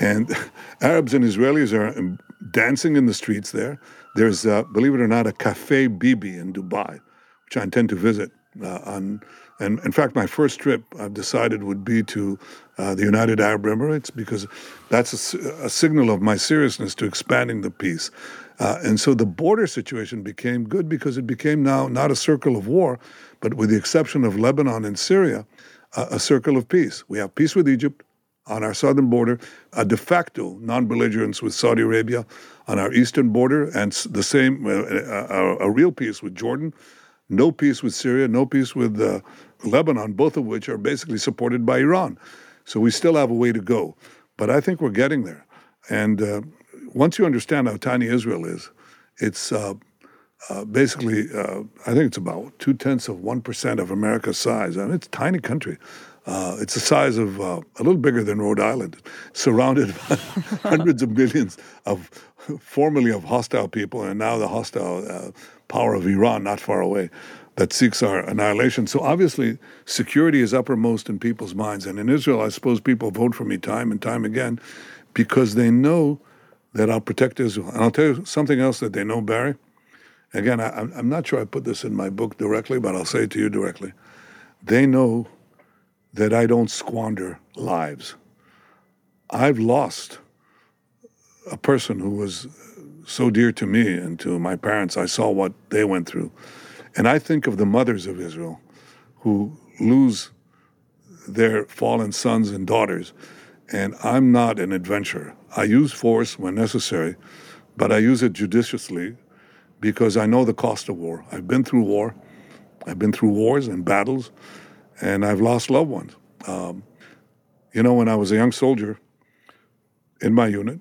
And Arabs and Israelis are dancing in the streets there. There's, uh, believe it or not, a Cafe Bibi in Dubai, which I intend to visit. Uh, on, and in fact, my first trip I've decided would be to uh, the United Arab Emirates because that's a, a, signal of my seriousness to expanding the peace. Uh, and so the border situation became good because it became now not a circle of war, but with the exception of Lebanon and Syria, a circle of peace. We have peace with Egypt, on our southern border, a de facto non-belligerence with Saudi Arabia on our eastern border, and the same, uh, a, a, real peace with Jordan, no peace with Syria, no peace with uh, Lebanon, both of which are basically supported by Iran. So we still have a way to go, but I think we're getting there. And uh, once you understand how tiny Israel is, it's uh, uh, basically, uh, I think it's about two tenths of 1% of America's size. I mean, it's a tiny country. Uh, it's the size of uh, a little bigger than Rhode Island, surrounded by hundreds of millions of formerly of hostile people, and now the hostile power of Iran not far away that seeks our annihilation. So obviously, security is uppermost in people's minds. And in Israel, I suppose people vote for me time and time again because they know that I'll protect Israel. And I'll tell you something else that they know, Bari. Again, I, I'm not sure I put this in my book directly, but I'll say it to you directly. They know that I don't squander lives. I've lost a person who was so dear to me and to my parents. I saw what they went through. And I think of the mothers of Israel who lose their fallen sons and daughters. And I'm not an adventurer. I use force when necessary, but I use it judiciously because I know the cost of war. I've been through war, I've been through wars and battles, and I've lost loved ones. Um, you know, when I was a young soldier in my unit,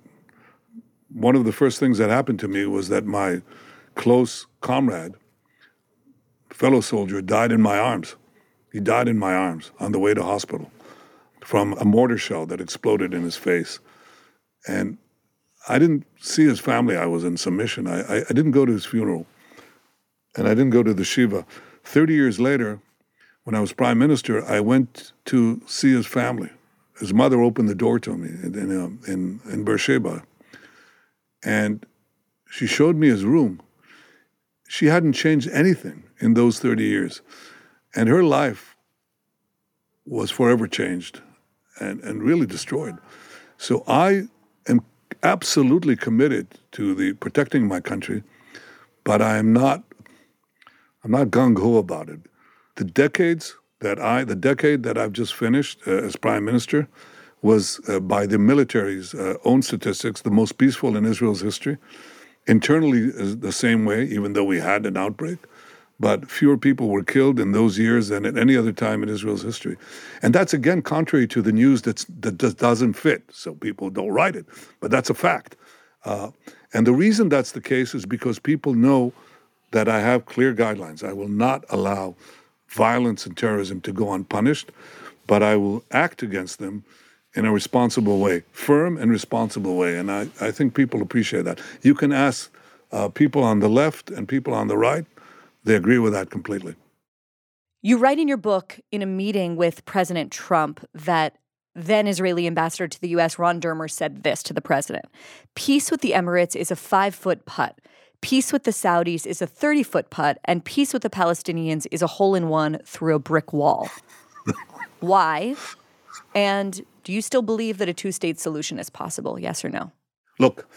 one of the first things that happened to me was that my close comrade, fellow soldier, died in my arms. He died in my arms on the way to hospital from a mortar shell that exploded in his face. And I didn't see his family. I was in submission. I, I, I didn't go to his funeral. And I didn't go to the Shiva. 30 years later, when I was prime minister, I went to see his family. His mother opened the door to me in, in, um, in, Beersheba. And she showed me his room. She hadn't changed anything in those 30 years. And her life was forever changed and, and really destroyed. So I am absolutely committed to the protecting my country, but I am not I'm not gung ho about it the decades that I, the decade that I've just finished uh, as prime minister, was uh, by the military's uh, own statistics the most peaceful in Israel's history. Internally, the same way, even though we had an outbreak. But fewer people were killed in those years than at any other time in Israel's history. And that's again contrary to the news that's, that just doesn't fit. So people don't write it. But that's a fact. Uh, and the reason that's the case is because people know that I have clear guidelines. I will not allow violence and terrorism to go unpunished, but I will act against them in a responsible way, firm and responsible way. And I, I think people appreciate that. You can ask uh, people on the left and people on the right, they agree with that completely.
You write in your book in a meeting with President Trump that then Israeli ambassador to the US, Ron Dermer, said this to the president Peace with the Emirates is a five foot putt. Peace with the Saudis is a 30 foot putt, and peace with the Palestinians is a hole in one through a brick wall. Why? And do you still believe that a two state solution is possible? Yes or no?
Look,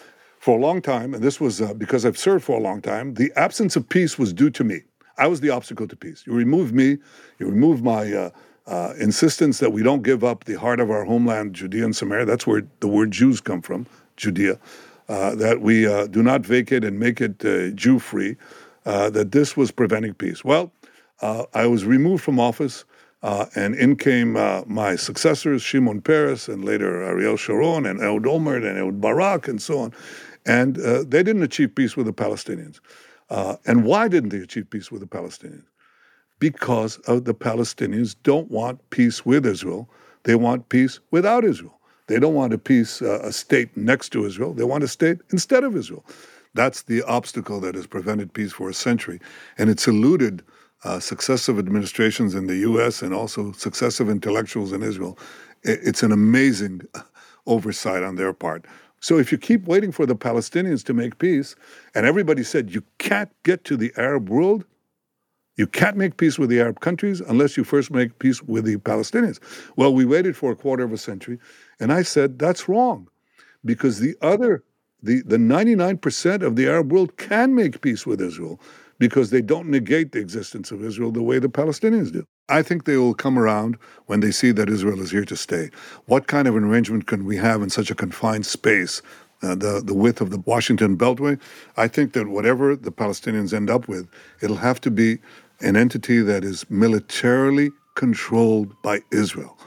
For a long time, and this was uh, because I've served for a long time, the absence of peace was due to me. I was the obstacle to peace. You remove me, you remove my uh, uh, insistence that we don't give up the heart of our homeland, Judea and Samaria. That's where the word Jews come from, Judea. Uh, that we uh, do not vacate and make it uh, Jew free. That this was preventing peace. Well, I was removed from office. Uh, and in came uh, my successors, Shimon Peres, and later Ariel Sharon, and Ehud Olmert, and Ehud Barak, and so on. And uh, they didn't achieve peace with the Palestinians. Uh, and why didn't they achieve peace with the Palestinians? Because the Palestinians don't want peace with Israel. They want peace without Israel. They don't want a peace, uh, a state next to Israel. They want a state instead of Israel. That's the obstacle that has prevented peace for a century. And it's eluded uh, successive administrations in the U.S. and also successive intellectuals in Israel. It's an amazing oversight on their part. So if you keep waiting for the Palestinians to make peace, and everybody said you can't get to the Arab world, you can't make peace with the Arab countries unless you first make peace with the Palestinians. Well, we waited for a quarter of a century, and I said that's wrong, because the other, the, the 99% of the Arab world can make peace with Israel because they don't negate the existence of Israel the way the Palestinians do. I think they will come around when they see that Israel is here to stay. What kind of an arrangement can we have in such a confined space, uh, the, the width of the Washington Beltway? I think that whatever the Palestinians end up with, it'll have to be an entity that is militarily controlled by Israel.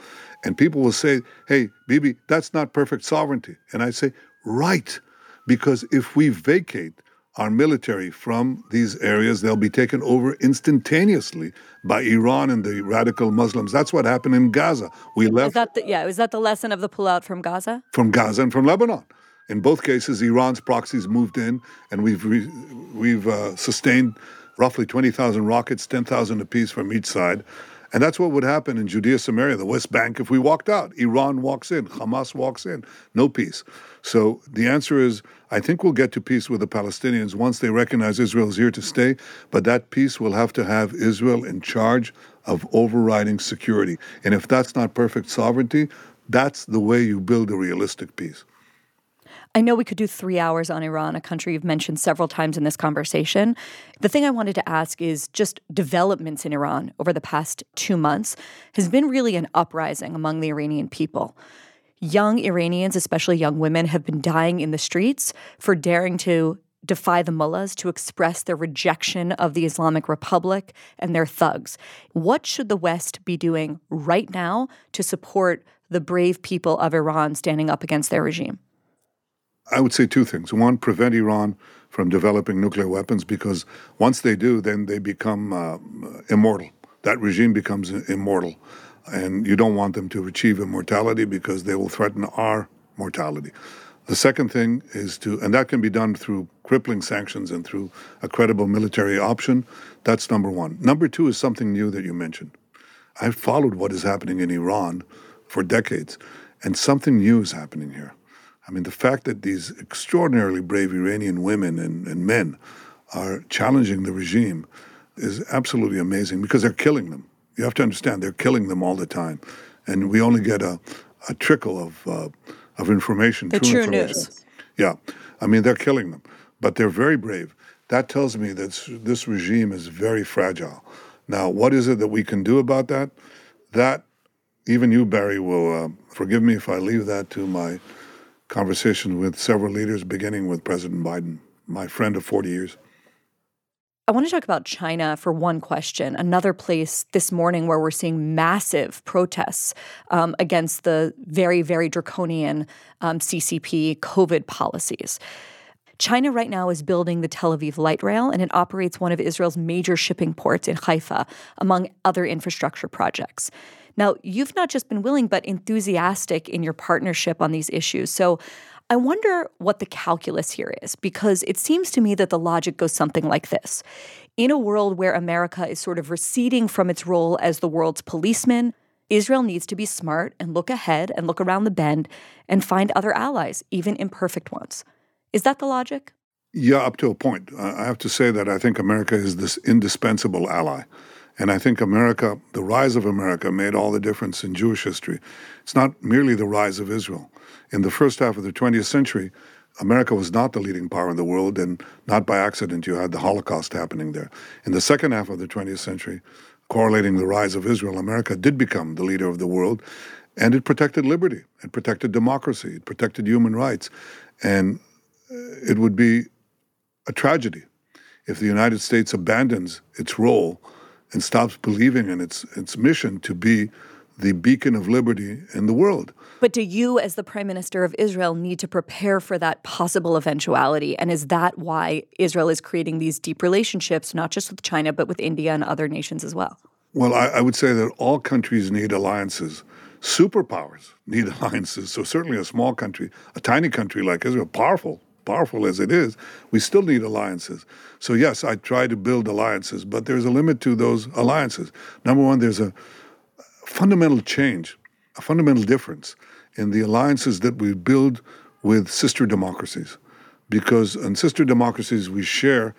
And people will say, hey, Bibi, that's not perfect sovereignty. And I say, right, because if we vacate our military from these areas, they'll be taken over instantaneously by Iran and the radical Muslims. That's what happened in Gaza. We left.
Is that the, yeah, is that the lesson of the pullout from Gaza?
From Gaza and from Lebanon. In both cases, Iran's proxies moved in, and we've re, we've uh, sustained roughly 20,000 rockets, 10,000 apiece from each side. And that's what would happen in Judea, Samaria, the West Bank, if we walked out. Iran walks in, Hamas walks in, no peace. So the answer is I think we'll get to peace with the Palestinians once they recognize Israel is here to stay, but that peace will have to have Israel in charge of overriding security. And if that's not perfect sovereignty, that's the way you build a realistic peace.
I know we could do three hours on Iran, a country you've mentioned several times in this conversation. The thing I wanted to ask is just developments in Iran over the past two months has been really an uprising among the Iranian people. Young Iranians, especially young women, have been dying in the streets for daring to defy the mullahs to express their rejection of the Islamic Republic and their thugs. What should the West be doing right now to support the brave people of Iran standing up against their regime?
I would say two things. One, prevent Iran from developing nuclear weapons because once they do, then they become uh, immortal. That regime becomes immortal. And you don't want them to achieve immortality because they will threaten our mortality. The second thing is to, and that can be done through crippling sanctions and through a credible military option. That's number one. Number two is something new that you mentioned. I've followed what is happening in Iran for decades, and something new is happening here. I mean, the fact that these extraordinarily brave Iranian women and, and men are challenging the regime is absolutely amazing because they're killing them. You have to understand, they're killing them all the time. And we only get a, a trickle of, uh, of information.
The true,
information.
news.
Yeah. I mean, they're killing them, but they're very brave. That tells me that this regime is very fragile. Now, what is it that we can do about that? That, even you, Bari, will uh, forgive me if I leave that to my conversations with several leaders, beginning with President Biden, my friend of 40 years.
I want to talk about China for one question. Another place this morning where we're seeing massive protests um, against the very, very draconian um, CCP COVID policies. China right now is building the Tel Aviv light rail, and it operates one of Israel's major shipping ports in Haifa, among other infrastructure projects. Now, you've not just been willing, but enthusiastic in your partnership on these issues. So I wonder what the calculus here is, because it seems to me that the logic goes something like this. In a world where America is sort of receding from its role as the world's policeman, Israel needs to be smart and look ahead and look around the bend and find other allies, even imperfect ones. Is that the logic?
Yeah, up to a point. I have to say that I think America is this indispensable ally. And I think America, the rise of America, made all the difference in Jewish history. It's not merely the rise of Israel. In the first half of the 20th century, America was not the leading power in the world, and not by accident, you had the Holocaust happening there. In the second half of the 20th century, correlating the rise of Israel, America did become the leader of the world, and it protected liberty, it protected democracy, it protected human rights. And uh, it would be a tragedy if the United States abandons its role and stops believing in its, its mission to be the beacon of liberty in the world.
But do you, as the Prime Minister of Israel, need to prepare for that possible eventuality? And is that why Israel is creating these deep relationships, not just with China, but with India and other nations as well?
Well, I, I would say that all countries need alliances. Superpowers need alliances. So, certainly a small country, a tiny country like Israel, powerful, powerful as it is, we still need alliances. So, yes, I try to build alliances, but there's a limit to those alliances. Number one, there's a fundamental change, a fundamental difference in the alliances that we build with sister democracies. Because in sister democracies, we share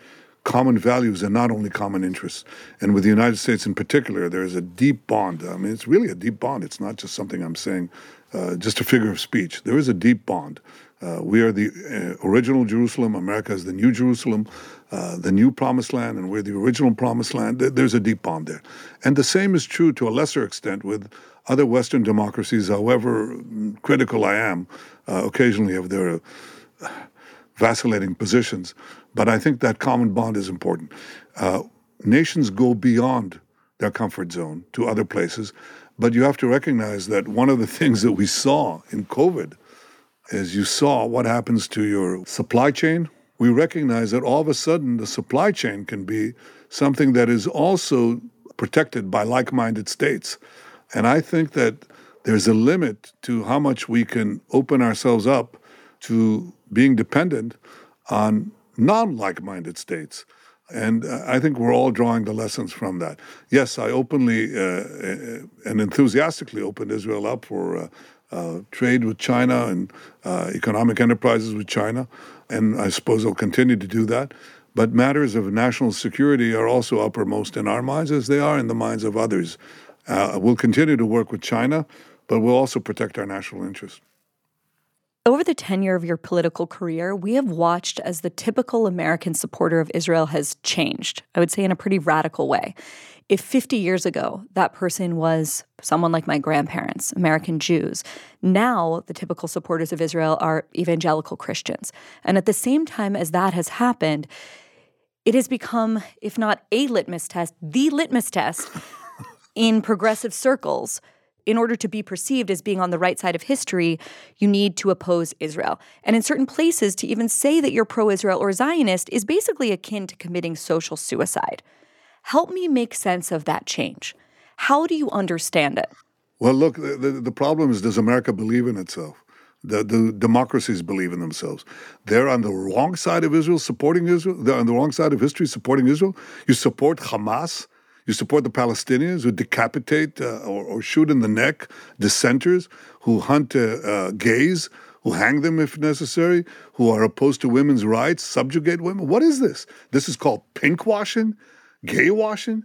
common values and not only common interests. And with the United States in particular, there is a deep bond. I mean, it's really a deep bond. It's not just something I'm saying, uh, just a figure of speech. There is a deep bond. Uh, we are the uh, original Jerusalem. America is the new Jerusalem, uh, the new promised land, and we're the original promised land. There's a deep bond there. And the same is true to a lesser extent with other Western democracies, however critical I am uh, occasionally of their uh, vacillating positions. But I think that common bond is important. Uh, nations go beyond their comfort zone to other places. But you have to recognize that one of the things that we saw in COVID as you saw what happens to your supply chain, we recognize that all of a sudden the supply chain can be something that is also protected by like minded states. And I think that there's a limit to how much we can open ourselves up to being dependent on non like minded states. And uh, I think we're all drawing the lessons from that. Yes, I openly uh, uh and enthusiastically opened Israel up for uh, uh, trade with China and uh, economic enterprises with China, and I suppose they'll continue to do that. But matters of national security are also uppermost in our minds, as they are in the minds of others. Uh, we'll continue to work with China, but we'll also protect our national interests.
Over the tenure of your political career, we have watched as the typical American supporter of Israel has changed, I would say in a pretty radical way. If 50 years ago that person was someone like my grandparents, American Jews, now the typical supporters of Israel are evangelical Christians. And at the same time as that has happened, it has become, if not a litmus test, the litmus test in progressive circles. In order to be perceived as being on the right side of history, you need to oppose Israel. And in certain places, to even say that you're pro Israel or Zionist is basically akin to committing social suicide. Help me make sense of that change. How do you understand it?
Well, look, the, the problem is does America believe in itself? The, the democracies believe in themselves. They're on the wrong side of Israel, supporting Israel. They're on the wrong side of history, supporting Israel. You support Hamas. You support the Palestinians who decapitate uh, or, or, shoot in the neck dissenters, who hunt uh, uh, gays, who hang them if necessary, who are opposed to women's rights, subjugate women. What is this? This is called pinkwashing gay washing?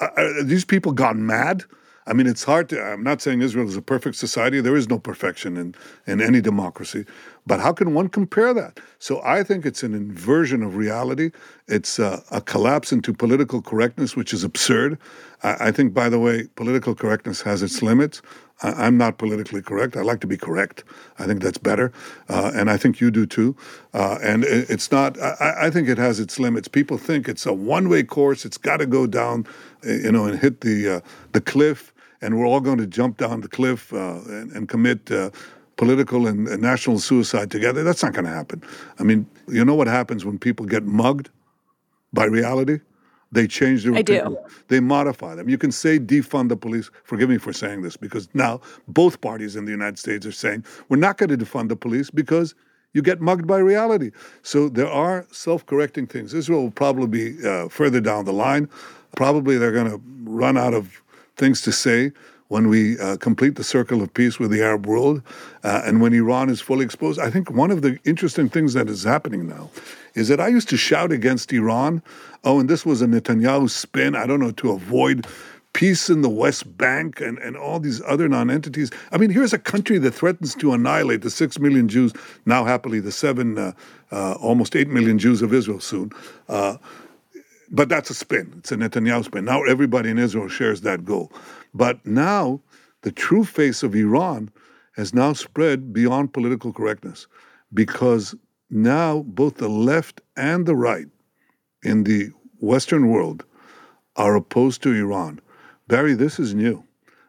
Are uh, uh, these people gone mad? I mean, it's hard to. I'm not saying Israel is a perfect society. There is no perfection in, in any democracy. But how can one compare that? So I think it's an inversion of reality. It's a, a collapse into political correctness, which is absurd. I, I, think, by the way, political correctness has its limits. I, am not politically correct. I like to be correct. I think that's better, uh, and I think you do too. Uh, and it, it's not. I, I, think it has its limits. People think it's a one-way course. It's got to go down, you know, and hit the uh, the cliff, and we're all going to jump down the cliff uh, and, and, commit. Uh, political and, and national suicide together. That's not going to happen. I mean, you know what happens when people get mugged by reality? They change their
I do.
They modify them. You can say defund the police. Forgive me for saying this because now both parties in the United States are saying we're not going to defund the police because you get mugged by reality. So there are self-correcting things. Israel will probably be uh, further down the line. Probably they're going to run out of things to say when we uh, complete the circle of peace with the Arab world uh, and when Iran is fully exposed. I think one of the interesting things that is happening now is that I used to shout against Iran, oh, and this was a Netanyahu spin, I don't know, to avoid peace in the West Bank and, and all these other non-entities. I mean, here's a country that threatens to annihilate the six million Jews, now happily the seven, uh, uh, almost eight million Jews of Israel soon. Uh, but that's a spin. It's a Netanyahu spin. Now everybody in Israel shares that goal. But now the true face of Iran has now spread beyond political correctness because now both the left and the right in the Western world are opposed to Iran. Bari, this is new.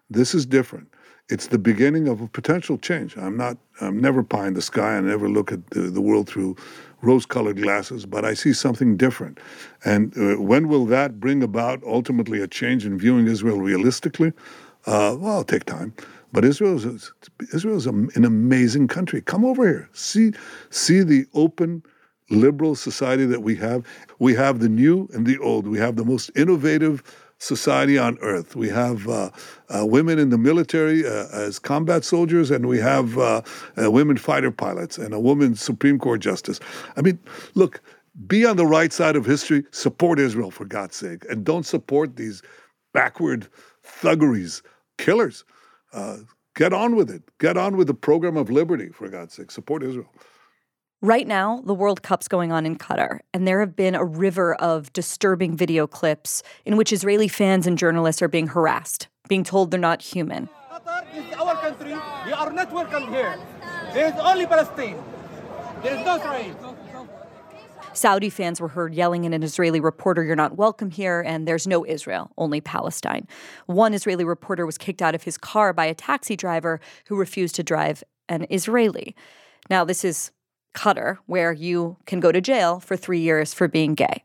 This is different. It's the beginning of a potential change. I'm not, I'm never pie in the sky. I never look at the, the world through rose colored glasses, but I see something different. And uh, when will that bring about ultimately a change in viewing Israel realistically? Uh, well, it'll take time. But Israel is, Israel is an amazing country. Come over here. See, see the open, liberal society that we have. We have the new and the old. We have the most innovative society on earth. We have uh, uh, women in the military uh, as combat soldiers, and we have uh, uh, women fighter pilots and a woman Supreme Court justice. I mean, look, be on the right side of history, support Israel for God's sake, and don't support these backward thuggeries, killers. Uh, get on with it. Get on with the program of liberty, for God's sake. Support Israel.
Right now, the World Cup's going on in Qatar, and there have been a river of disturbing video clips in which Israeli fans and journalists are being harassed, being told they're not human.
Qatar is our country. We are not welcome here. There is only Palestine. There is no Israel.
Saudi fans were heard yelling at an Israeli reporter, You're not welcome here, and there's no Israel, only Palestine. One Israeli reporter was kicked out of his car by a taxi driver who refused to drive an Israeli. Now, this is Qatar, where you can go to jail for three years for being gay.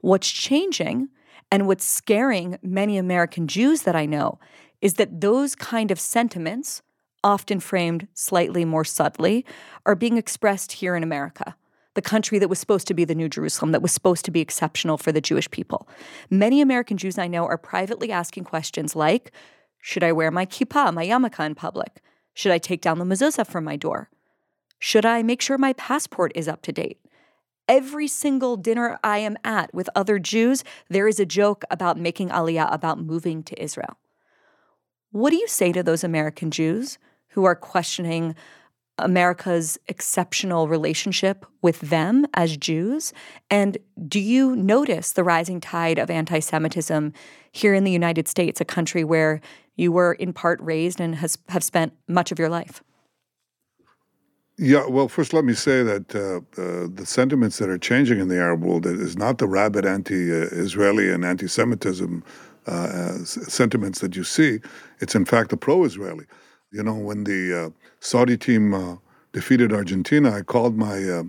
What's changing and what's scaring many American Jews that I know is that those kind of sentiments, often framed slightly more subtly, are being expressed here in America, the country that was supposed to be the New Jerusalem, that was supposed to be exceptional for the Jewish people. Many American Jews I know are privately asking questions like Should I wear my kippah, my yarmulke in public? Should I take down the mezuzah from my door? Should I make sure my passport is up to date? Every single dinner I am at with other Jews, there is a joke about making Aliyah, about moving to Israel. What do you say to those American Jews who are questioning America's exceptional relationship with them as Jews? And do you notice the rising tide of anti Semitism here in the United States, a country where you were in part raised and has, have spent much of your life?
Yeah, well, first let me say that uh, uh, the sentiments that are changing in the Arab world is not the rabid anti-Israeli and anti-Semitism uh, sentiments that you see. It's in fact the pro-Israeli. You know, when the uh, Saudi team uh, defeated Argentina, I called my uh,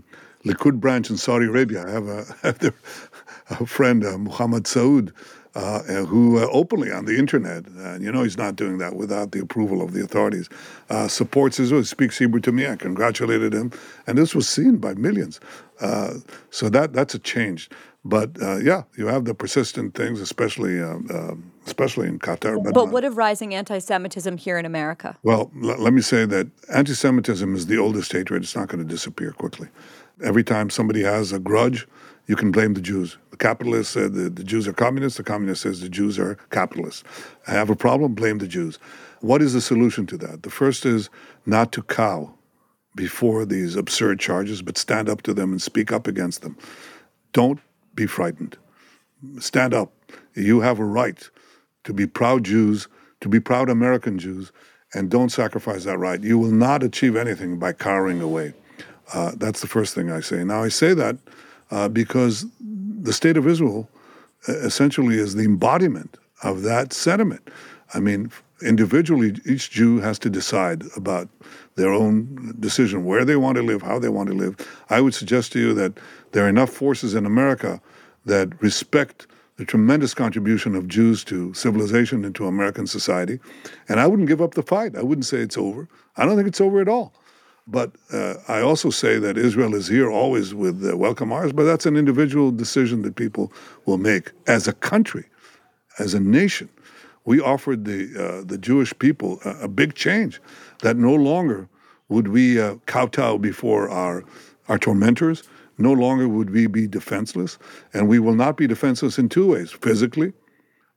Likud branch in Saudi Arabia. I have a, I have a friend, Muhammad Saud, uh, who uh, openly on the internet, and you know he's not doing that without the approval of the authorities, uh, supports Israel, speaks Hebrew to me. I congratulated him, and this was seen by millions. Uh, so that that's a change. But uh, yeah, you have the persistent things, especially uh, especially in Qatar.
But, but what of rising anti-Semitism here in America?
Well, l- let me say that anti-Semitism is the oldest hatred. It's not going to disappear quickly. Every time somebody has a grudge you can blame the Jews. The capitalists said the, the Jews are communists. The communist says the Jews are capitalists. I have a problem, blame the Jews. What is the solution to that? The first is not to cow before these absurd charges, but stand up to them and speak up against them. Don't be frightened. Stand up. You have a right to be proud Jews, to be proud American Jews, and don't sacrifice that right. You will not achieve anything by cowering away. Uh, that's the first thing I say. Now, I say that uh, because the state of Israel uh, essentially is the embodiment of that sentiment. I mean, individually, each Jew has to decide about their own decision, where they want to live, how they want to live. I would suggest to you that there are enough forces in America that respect the tremendous contribution of Jews to civilization and to American society. And I wouldn't give up the fight. I wouldn't say it's over. I don't think it's over at all. But uh, I also say that Israel is here always with uh, welcome arms, but that's an individual decision that people will make. As a country, as a nation, we offered the, uh, the Jewish people a, a, big change that no longer would we uh, kowtow before our, our tormentors, no longer would we be defenseless, and we will not be defenseless in two ways physically,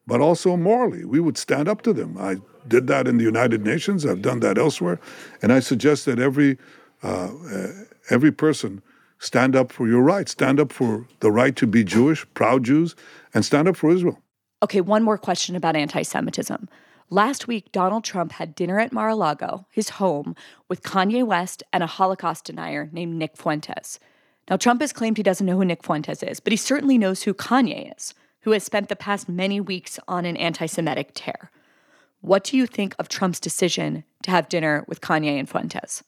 but also morally. We would stand up to them. I did that in the United Nations. I've done that elsewhere, and I suggest that every uh, uh, every person stand up for your rights, stand up for the right to be Jewish, proud Jews, and stand up for Israel.
Okay, one more question about anti Semitism. Last week, Donald Trump had dinner at Mar a Lago, his home, with Kanye West and a Holocaust denier named Nick Fuentes. Now, Trump has claimed he doesn't know who Nick Fuentes is, but he certainly knows who Kanye is, who has spent the past many weeks on an anti Semitic tear. What do you think of Trump's decision to have dinner with Kanye and Fuentes?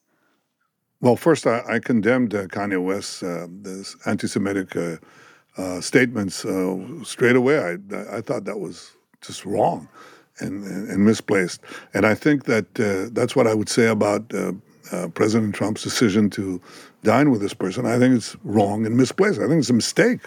Well, first, I, I condemned uh, Kanye West's uh, anti Semitic uh, uh, statements uh, straight away. I, I thought that was just wrong and, and, misplaced. And I think that uh, that's what I would say about President Trump's decision to dine with this person. I think it's wrong and misplaced. I think it's a mistake.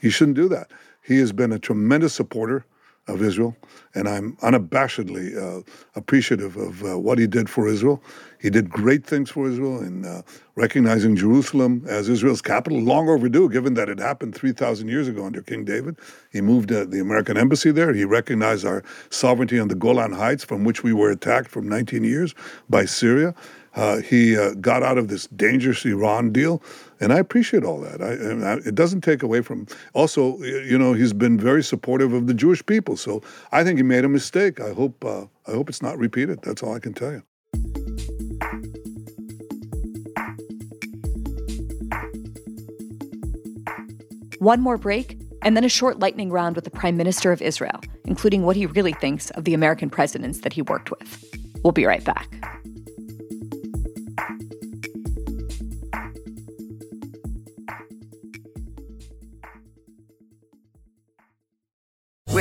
He shouldn't do that. He has been a tremendous supporter of Israel, and I'm unabashedly uh, appreciative of uh, what he did for Israel. He did great things for Israel in uh, recognizing Jerusalem as Israel's capital, long overdue, given that it happened 3,000 years ago under King David. He moved uh, the American embassy there. He recognized our sovereignty on the Golan Heights, from which we were attacked for 19 years by Syria. Uh, he uh, got out of this dangerous Iran deal, and I appreciate all that. I, I, it doesn't take away from. Also, you know, he's been very supportive of the Jewish people. So I think he made a mistake. I hope. Uh, I hope it's not repeated. That's all I can tell you.
One more break, and then a short lightning round with the Prime Minister of Israel, including what he really thinks of the American presidents that he worked with. We'll be right back.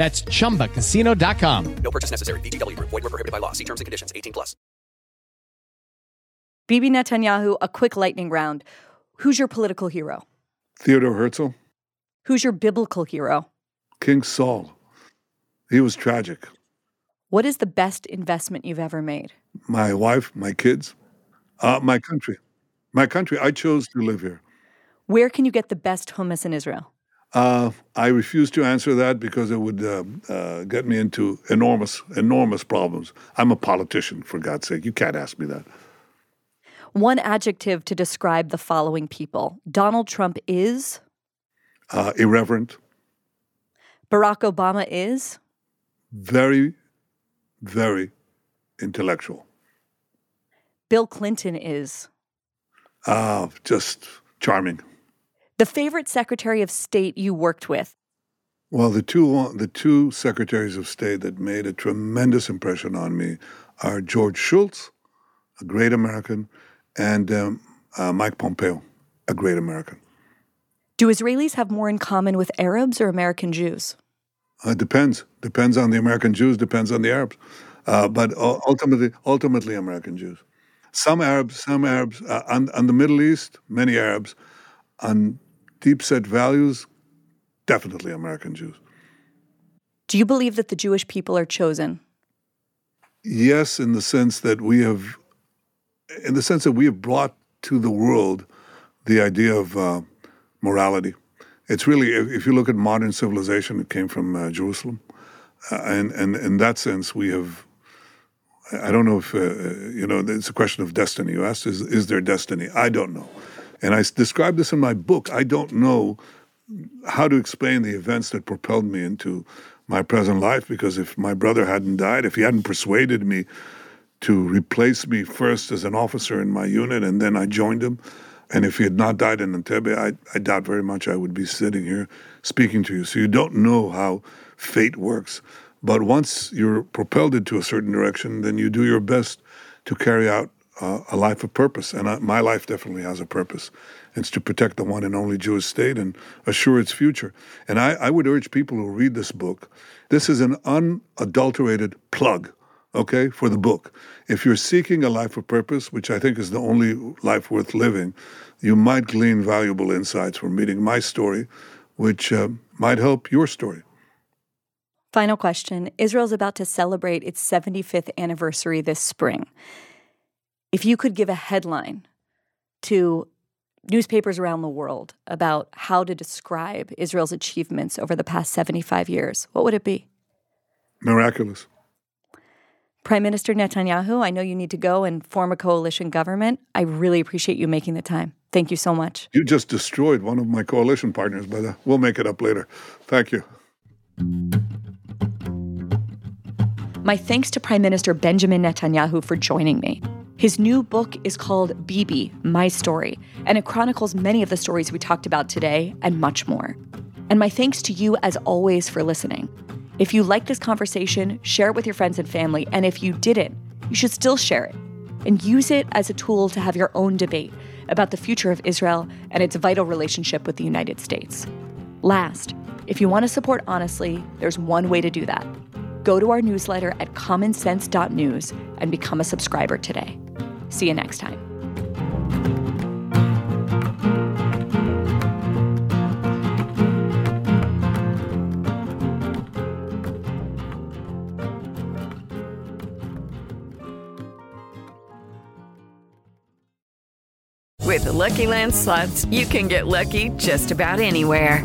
That's ChumbaCasino.com.
No purchase necessary. VGW. Void were prohibited by law. See terms and conditions. 18 plus.
Bibi Netanyahu, a quick lightning round. Who's your political hero?
Theodore Herzl.
Who's your biblical hero?
King Saul. He was tragic.
What is the best investment you've ever made?
My wife, my kids, uh, my country. My country. I chose to live here.
Where can you get the best hummus in Israel?
Uh, I refuse to answer that because it would uh, uh, get me into enormous, enormous problems. I'm a politician, for God's sake. You can't ask me that.
One adjective to describe the following people Donald Trump is?
Uh, irreverent.
Barack Obama is?
Very, very intellectual.
Bill Clinton is?
Ah, just charming.
The favorite Secretary of State you worked with?
Well, the two the two secretaries of state that made a tremendous impression on me are George Shultz, a great American, and um, uh, Mike Pompeo, a great American.
Do Israelis have more in common with Arabs or American Jews?
Uh, depends. Depends on the American Jews. Depends on the Arabs. Uh, but ultimately, ultimately, American Jews. Some Arabs, some Arabs uh, on, on the Middle East, many Arabs. On deep set values, definitely American Jews.
Do you believe that the Jewish people are chosen?
Yes, in the sense that we have, in the sense that we have brought to the world the idea of uh, morality. It's really, if you look at modern civilization, it came from uh, Jerusalem, uh, and and in that sense, we have. I don't know if uh, you know. It's a question of destiny. You asked, "Is is there destiny?" I don't know. And I describe this in my book. I don't know how to explain the events that propelled me into my present life because if my brother hadn't died, if he hadn't persuaded me to replace me first as an officer in my unit, and then I joined him. And if he had not died in Entebbe, I, I doubt very much I would be sitting here speaking to you. So you don't know how fate works. But once you're propelled into a certain direction, then you do your best to carry out uh, a life of purpose. And uh, my life definitely has a purpose. It's to protect the one and only Jewish state and assure its future. And I, I would urge people who read this book, this is an unadulterated plug okay, for the book. If you're seeking a life of purpose, which I think is the only life worth living, you might glean valuable insights from reading my story, which uh, might help your story.
Final question Israel's about to celebrate its 75th anniversary this spring. If you could give a headline to newspapers around the world about how to describe Israel's achievements over the past 75 years, what would it be?
Miraculous.
Prime Minister Netanyahu, I know you need to go and form a coalition government. I really appreciate you making the time. Thank you so much.
You just destroyed one of my coalition partners, but uh, we'll make it up later. Thank you.
My thanks to Prime Minister Benjamin Netanyahu for joining me. His new book is called Bibi, My Story, and it chronicles many of the stories we talked about today and much more. And my thanks to you, as always, for listening. If you like this conversation, share it with your friends and family. And if you didn't, you should still share it and use it as a tool to have your own debate about the future of Israel and its vital relationship with the United States. Last, if you want to support honestly, there's one way to do that. Go to our newsletter at commonsense.news and become a subscriber today. See you next time.
With the Lucky Land slots, you can get lucky just about anywhere.